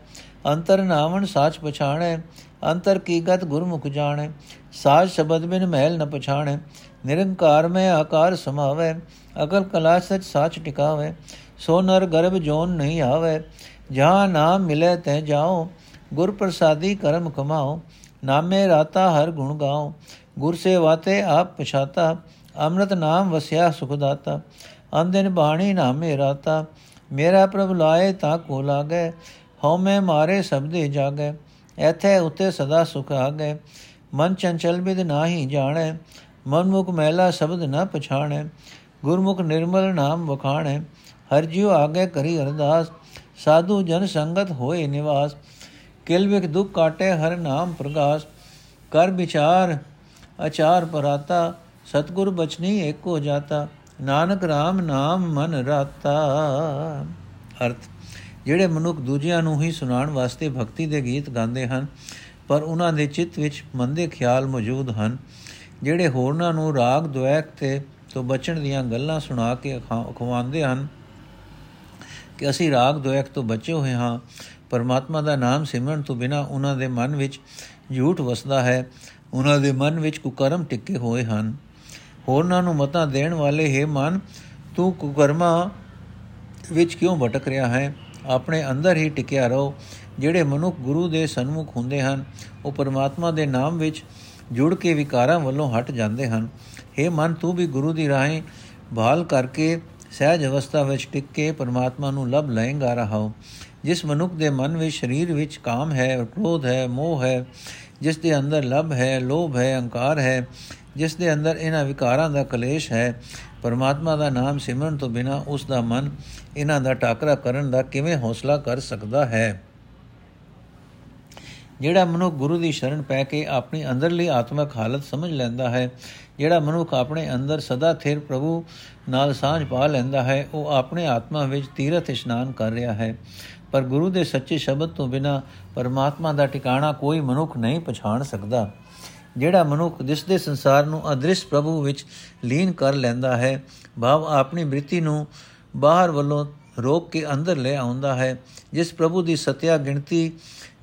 S1: ਅੰਤਰ ਨਾਵਣ ਸਾਚ ਪਛਾਣੈ ਅੰਤਰ ਕੀ ਗਤ ਗੁਰਮੁਖ ਜਾਣੈ ਸਾਜ ਸ਼ਬਦ ਬਿਨ ਮਹਿਲ ਨ ਪਛਾਣੈ ਨਿਰੰਕਾਰ ਮੈਂ ਆਕਾਰ ਸਮਾਵੈ ਅਕਲ ਕਲਾ ਸਚ ਸਾਚ ਟਿਕਾਵੇ ਸੋ ਨਰ ਗਰਭ ਜੋਨ ਨਹੀਂ ਆਵੇ ਜਹਾਂ ਨਾਮ ਮਿਲੇ ਤੈ ਜਾਓ ਗੁਰ ਪ੍ਰਸਾਦੀ ਕਰਮ ਕਮਾਓ ਨਾਮੇ ਰਾਤਾ ਹਰ ਗੁਣ ਗਾਓ ਗੁਰ ਸੇਵਾਤੇ ਆਪ ਪਛਾਤਾ, ਅੰਮ੍ਰਿਤ ਨਾਮ ਵਸਿਆ ਸੁਖ ਦਾਤਾ, ਅੰਦਿਨ ਬਾਣੀ ਨਾਮੇ ਰਾਤਾ, ਮੇਰਾ ਪ੍ਰਭ ਲਾਏ ਤਾ ਕੋ ਲਾਗੇ, ਹਉ ਮੈਂ ਮਾਰੇ ਸਬਦੇ ਜਾਗੇ, ਐਥੇ ਉਤੇ ਸਦਾ ਸੁਖ ਆਗੇ, ਮਨ ਚੰਚਲ ਬਿਦ ਨਾਹੀ ਜਾਣੈ ਮਨ ਮੁਖ ਮਹਿਲਾ ਸ਼ਬਦ ਨਾ ਪਛਾਣੈ, ਗੁਰਮੁਖ ਨਿਰਮਲ ਨਾਮ ਵਖਾਣੈ, ਹਰ ਜਿਉ ਆਗੇ ਕਰੀ ਅਰਦਾਸ ਸਾਧੂ ਜਨ ਸੰਗਤ ਹੋਏ ਨਿਵਾਸ, ਕਿਲ ਵਿਖ ਦੁਖ ਕਾਟੇ ਹਰ ਨਾਮ ਪ੍ਰਗਾਸ, ਕਰ ਵਿਚਾਰ ਅਚਾਰ ਪਰਾਤਾ, ਸਤਗੁਰ ਬਚਨੀ ਏਕੋ ਜਾਤਾ, ਨਾਨਕ RAM ਨਾਮ ਮਨ ਰਾਤਾ। ਅਰਥ, ਜਿਹੜੇ ਮਨੁੱਖ ਦੂਜਿਆਂ ਨੂੰ ਹੀ ਸੁਣਾਉਣ ਵਾਸਤੇ ਭਗਤੀ ਦੇ ਗੀਤ ਗਾਉਂਦੇ ਹਨ, ਪਰ ਉਹਨਾਂ ਦੇ ਚਿੱਤ ਵਿੱਚ ਮੰਦੇ ਖਿਆਲ ਮੌਜੂਦ ਹਨ, ਜਿਹੜੇ ਹੋਰਨਾਂ ਨੂੰ ਰਾਗ ਦੁਐਕ ਤੇ ਤੋਂ ਬਚਣ ਦੀਆਂ ਗੱਲਾਂ ਸੁਣਾ ਕੇ ਖਵਾਉਂਦੇ ਹਨ। ਕਿ ਅਸੀਂ ਰਾਗ ਦੁਐਕ ਤੋਂ ਬਚੇ ਹੋਏ ਹਾਂ, ਪਰਮਾਤਮਾ ਦਾ ਨਾਮ ਸਿਮਰਨ ਤੋਂ ਬਿਨਾ ਉਹਨਾਂ ਦੇ ਮਨ ਵਿੱਚ ਝੂਠ ਵਸਦਾ ਹੈ, ਉਹਨਾਂ ਦੇ ਮਨ ਵਿੱਚ ਕੁਕਰਮ ਟਿੱਕੇ ਹੋਏ ਹਨ। ਹੋਰਨਾਂ ਨੂੰ ਮਤਾਂ ਦੇਣ ਵਾਲੇ, ਹੈ ਮਨ, ਤੂੰ ਕੁਕਰਮਾ ਵਿੱਚ ਕਿਉਂ ਭਟਕ ਰਿਹਾ ਹੈ? ਆਪਣੇ ਅੰਦਰ ਹੀ ਟਿਕਿਆ ਰਹੋ। ਜਿਹੜੇ ਮਨੁੱਖ ਗੁਰੂ ਦੇ ਸਨਮੁਖ ਹੁੰਦੇ ਹਨ, ਉਹ ਪਰਮਾਤਮਾ ਦੇ ਨਾਮ ਵਿੱਚ ਜੁੜ ਕੇ ਵਿਕਾਰਾਂ ਵੱਲੋਂ ਹਟ ਜਾਂਦੇ ਹਨ। हे ਮਨ, ਤੂੰ ਵੀ ਗੁਰੂ ਦੀ ਰਾਹੀਂ ਭਾਲ ਕਰਕੇ ਸਹਿਜ ਅਵਸਥਾ ਵਿੱਚ ਟਿਕ ਕੇ ਪਰਮਾਤਮਾ ਨੂੰ ਲਭ ਲਏਗਾ ਰਹਾਓ ਜਿਸ ਮਨੁੱਖ ਦੇ ਮਨ ਵਿੱਚ ਸਰੀਰ ਵਿੱਚ ਕਾਮ ਹੈ, ਕ੍ਰੋਧ ਹੈ, ਮੋਹ ਹੈ, ਜਿਸ ਦੇ ਅੰਦਰ ਲਭ ਹੈ, ਲੋਭ ਹੈ, ਅਹੰਕਾਰ ਹੈ, ਜਿਸ ਦੇ ਅੰਦਰ ਇਹਨਾਂ ਵਿਕਾਰਾਂ ਦਾ ਕਲੇਸ਼ ਹੈ, ਪਰਮਾਤਮਾ ਦਾ ਨਾਮ ਸਿਮਰਨ ਤੋਂ ਬਿਨਾ ਉਸ ਦਾ ਮਨ ਇਹਨਾਂ ਦਾ ਟਾਕਰਾ ਕਰਨ ਦਾ ਕਿਵੇਂ ਹੌਸਲਾ ਕਰ ਸਕਦਾ ਹੈ? ਜਿਹੜਾ ਮਨੁੱਖ ਗੁਰੂ ਦੀ ਸ਼ਰਨ ਪੈ ਕੇ ਆਪਣੀ ਅੰਦਰਲੀ ਆਤਮਿਕ ਹਾਲਤ ਸਮਝ ਲੈਂਦਾ ਹੈ, ਜਿਹੜਾ ਮਨੁੱਖ ਆਪਣੇ ਅੰਦਰ ਸਦਾ ਥਿਰ ਪ੍ਰਭੂ ਨਾਲ ਸਾਂਝ ਪਾ ਲੈਂਦਾ ਹੈ, ਉਹ ਆਪਣੇ ਆਤਮਾ ਵਿੱਚ ਤੀਰਥ ਇਸ਼ਨਾਨ ਕਰ ਰਿਹਾ ਹੈ। ਪਰ ਗੁਰੂ ਦੇ ਸੱਚੇ ਸ਼ਬਦ ਤੋਂ ਬਿਨਾ ਪਰਮਾਤਮਾ ਦਾ ਟਿਕਾਣਾ ਕੋਈ ਮਨੁੱਖ ਨਹੀਂ ਪਛਾਣ ਸਕਦਾ। ਜਿਹੜਾ ਮਨੁੱਖ ਜਿਸ ਦੇ ਸੰਸਾਰ ਨੂੰ ਅਦ੍ਰਿਸ਼ ਪ੍ਰਭੂ ਵਿੱਚ ਲੀਨ ਕਰ ਲੈਂਦਾ ਹੈ, ਭਾਵ ਆਪਣੀ ਬ੍ਰਿਤੀ ਨੂੰ ਬਾਹਰ ਵੱਲੋਂ ਰੋਕ ਕੇ ਅੰਦਰ ਲੈ ਆਉਂਦਾ ਹੈ, ਜਿਸ ਪ੍ਰਭੂ ਦੀ ਸਤਿਆ ਗਿਣਤੀ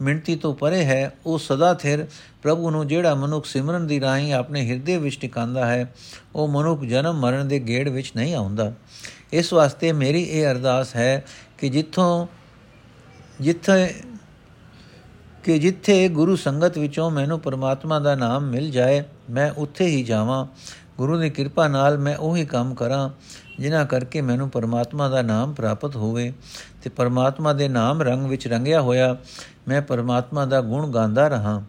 S1: ਮਿੰਤੀ ਤੋਂ ਪਰੇ ਹੈ, ਉਹ ਸਦਾ ਥਿਰ ਪ੍ਰਭੂ ਨੂੰ ਜਿਹੜਾ ਮਨੁੱਖ ਸਿਮਰਨ ਦੀ ਰਾਹੀਂ ਆਪਣੇ ਹਿਰਦੇ ਵਿੱਚ ਟਿਕਾਉਂਦਾ ਹੈ, ਉਹ ਮਨੁੱਖ ਜਨਮ ਮਰਨ ਦੇ ਗੇੜ ਵਿੱਚ ਨਹੀਂ ਆਉਂਦਾ। ਇਸ ਵਾਸਤੇ ਮੇਰੀ ਇਹ ਅਰਦਾਸ ਹੈ ਕਿ ਜਿੱਥੋਂ, ਜਿੱਥੇ, ਕਿ ਜਿੱਥੇ ਗੁਰੂ ਸੰਗਤ ਵਿੱਚੋਂ ਮੈਨੂੰ ਪਰਮਾਤਮਾ ਦਾ ਨਾਮ ਮਿਲ ਜਾਏ, ਮੈਂ ਉੱਥੇ ਹੀ ਜਾਵਾਂ। ਗੁਰੂ ਦੀ ਕਿਰਪਾ ਨਾਲ ਮੈਂ ਉਹੀ ਕੰਮ ਕਰਾਂ। ਜਿਨ੍ਹਾਂ ਕਰਕੇ ਮੈਨੂੰ ਪਰਮਾਤਮਾ ਦਾ ਨਾਮ ਪ੍ਰਾਪਤ ਹੋਵੇ ਤੇ ਪਰਮਾਤਮਾ ਦੇ ਨਾਮ ਰੰਗ ਵਿੱਚ ਰੰਗਿਆ ਹੋਇਆ ਮੈਂ ਪਰਮਾਤਮਾ ਦਾ ਗੁਣ ਗਾਉਂਦਾ ਰਹਾ।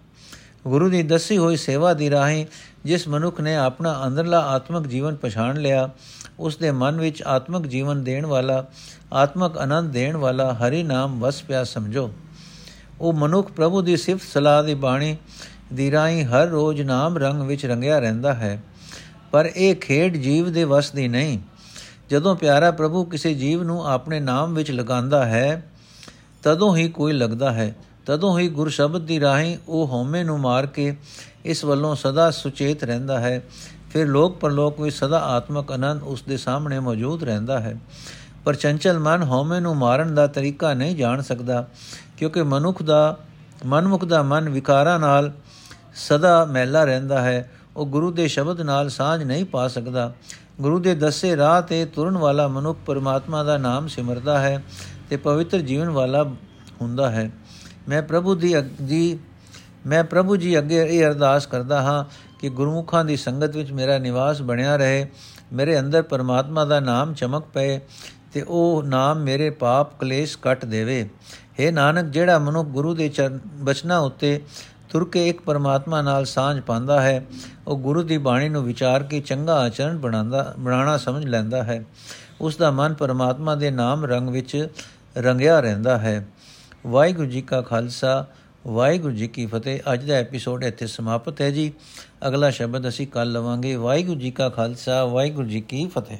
S1: ਗੁਰੂ ਦੀ ਦੱਸੀ ਹੋਈ ਸੇਵਾ ਦੀ ਰਾਹੀਂ ਜਿਸ ਮਨੁੱਖ ਨੇ ਆਪਣਾ ਅੰਦਰਲਾ ਆਤਮਿਕ ਜੀਵਨ ਪਛਾਣ ਲਿਆ ਉਸ ਦੇ ਮਨ ਵਿੱਚ ਆਤਮਿਕ ਜੀਵਨ ਦੇਣ ਵਾਲਾ, ਆਤਮਿਕ ਆਨੰਦ ਦੇਣ ਵਾਲਾ ਹਰੀ ਨਾਮ ਵਸ ਪਿਆ ਸਮਝੋ। ਉਹ ਮਨੁੱਖ ਪ੍ਰਭੂ ਦੀ ਸਿਫਤ ਸਲਾਹ ਦੀ ਬਾਣੀ ਦੀ ਰਾਹੀਂ ਹਰ ਰੋਜ਼ ਨਾਮ ਰੰਗ ਵਿੱਚ ਰੰਗਿਆ ਰਹਿੰਦਾ ਹੈ। ਪਰ ਇਹ ਖੇਡ ਜੀਵ ਦੇ ਵਸ ਦੀ ਨਹੀਂ ਜਦੋਂ ਪਿਆਰਾ ਪ੍ਰਭੂ ਕਿਸੇ ਜੀਵ ਨੂੰ ਆਪਣੇ ਨਾਮ ਵਿੱਚ ਲਗਾਉਂਦਾ ਹੈ, ਤਦੋਂ ਹੀ ਕੋਈ ਲੱਗਦਾ ਹੈ। ਤਦੋਂ ਹੀ ਗੁਰ ਸ਼ਬਦ ਦੀ ਰਾਹੀਂ ਉਹ ਹਉਮੈ ਨੂੰ ਮਾਰ ਕੇ ਇਸ ਵੱਲੋਂ ਸਦਾ ਸੁਚੇਤ ਰਹਿੰਦਾ ਹੈ। ਫਿਰ ਲੋਕ ਪਰਲੋਕ ਵਿੱਚ ਸਦਾ ਆਤਮਕ ਆਨੰਦ ਉਸ ਦੇ ਸਾਹਮਣੇ ਮੌਜੂਦ ਰਹਿੰਦਾ ਹੈ। ਪਰ ਚੰਚਲ ਮਨ ਹਉਮੈ ਨੂੰ ਮਾਰਨ ਦਾ ਤਰੀਕਾ ਨਹੀਂ ਜਾਣ ਸਕਦਾ, ਕਿਉਂਕਿ ਮਨੁੱਖ ਦਾ, ਮਨਮੁਖ ਦਾ ਮਨ ਵਿਕਾਰਾਂ ਨਾਲ ਸਦਾ ਮਹਿਲਾ ਰਹਿੰਦਾ ਹੈ। ਉਹ ਗੁਰੂ ਦੇ ਸ਼ਬਦ ਨਾਲ ਸਾਝ ਨਹੀਂ ਪਾ ਸਕਦਾ। ਗੁਰੂ ਦੇ ਦੱਸੇ ਰਾਹ ਤੇ ਤੁਰਨ ਵਾਲਾ ਮਨੁੱਖ ਪਰਮਾਤਮਾ ਦਾ ਨਾਮ ਸਿਮਰਦਾ ਹੈ ਤੇ ਪਵਿੱਤਰ ਜੀਵਨ ਵਾਲਾ ਹੁੰਦਾ ਹੈ। ਮੈਂ ਪ੍ਰਭੂ ਦੀ ਜੀ ਮੈਂ ਪ੍ਰਭੂ ਜੀ ਅੱਗੇ ਇਹ ਅਰਦਾਸ ਕਰਦਾ ਹਾਂ ਕਿ ਗੁਰਮੁਖਾਂ ਦੀ ਸੰਗਤ ਵਿੱਚ ਮੇਰਾ ਨਿਵਾਸ ਬਣਿਆ ਰਹੇ, ਮੇਰੇ ਅੰਦਰ ਪਰਮਾਤਮਾ ਦਾ ਨਾਮ ਚਮਕ ਪਏ ਤੇ ਉਹ ਨਾਮ ਮੇਰੇ ਪਾਪ ਕਲੇਸ਼ ਕੱਟ ਦੇਵੇ। हे ਨਾਨਕ, ਜਿਹੜਾ ਮਨੁੱਖ ਗੁਰੂ ਦੇ ਚਰਨ ਬਚਨਾ ਉੱਤੇ ਤੁਰ ਕੇ ਇੱਕ ਪਰਮਾਤਮਾ ਨਾਲ ਸਾਂਝ ਪਾਉਂਦਾ ਹੈ। ਉਹ ਗੁਰੂ ਦੀ ਬਾਣੀ ਨੂੰ ਵਿਚਾਰ ਕੇ ਚੰਗਾ ਆਚਰਣ ਬਣਾਉਂਦਾ, ਬਣਾਉਣਾ ਸਮਝ ਲੈਂਦਾ ਹੈ। ਉਸ ਦਾ ਮਨ ਪਰਮਾਤਮਾ ਦੇ ਨਾਮ ਰੰਗ ਵਿੱਚ ਰੰਗਿਆ ਰਹਿੰਦਾ ਹੈ। ਵਾਹਿਗੁਰੂ ਜੀ ਕਾ ਖਾਲਸਾ, ਵਾਹਿਗੁਰੂ ਜੀ ਕੀ ਫਤਿਹ। ਅੱਜ ਦਾ ਐਪੀਸੋਡ ਇੱਥੇ ਸਮਾਪਤ ਹੈ ਜੀ। ਅਗਲਾ ਸ਼ਬਦ ਅਸੀਂ ਕੱਲ ਲਵਾਂਗੇ। ਵਾਹਿਗੁਰੂ ਜੀ ਕਾ ਖਾਲਸਾ, ਵਾਹਿਗੁਰੂ ਜੀ ਕੀ ਫਤਿਹ।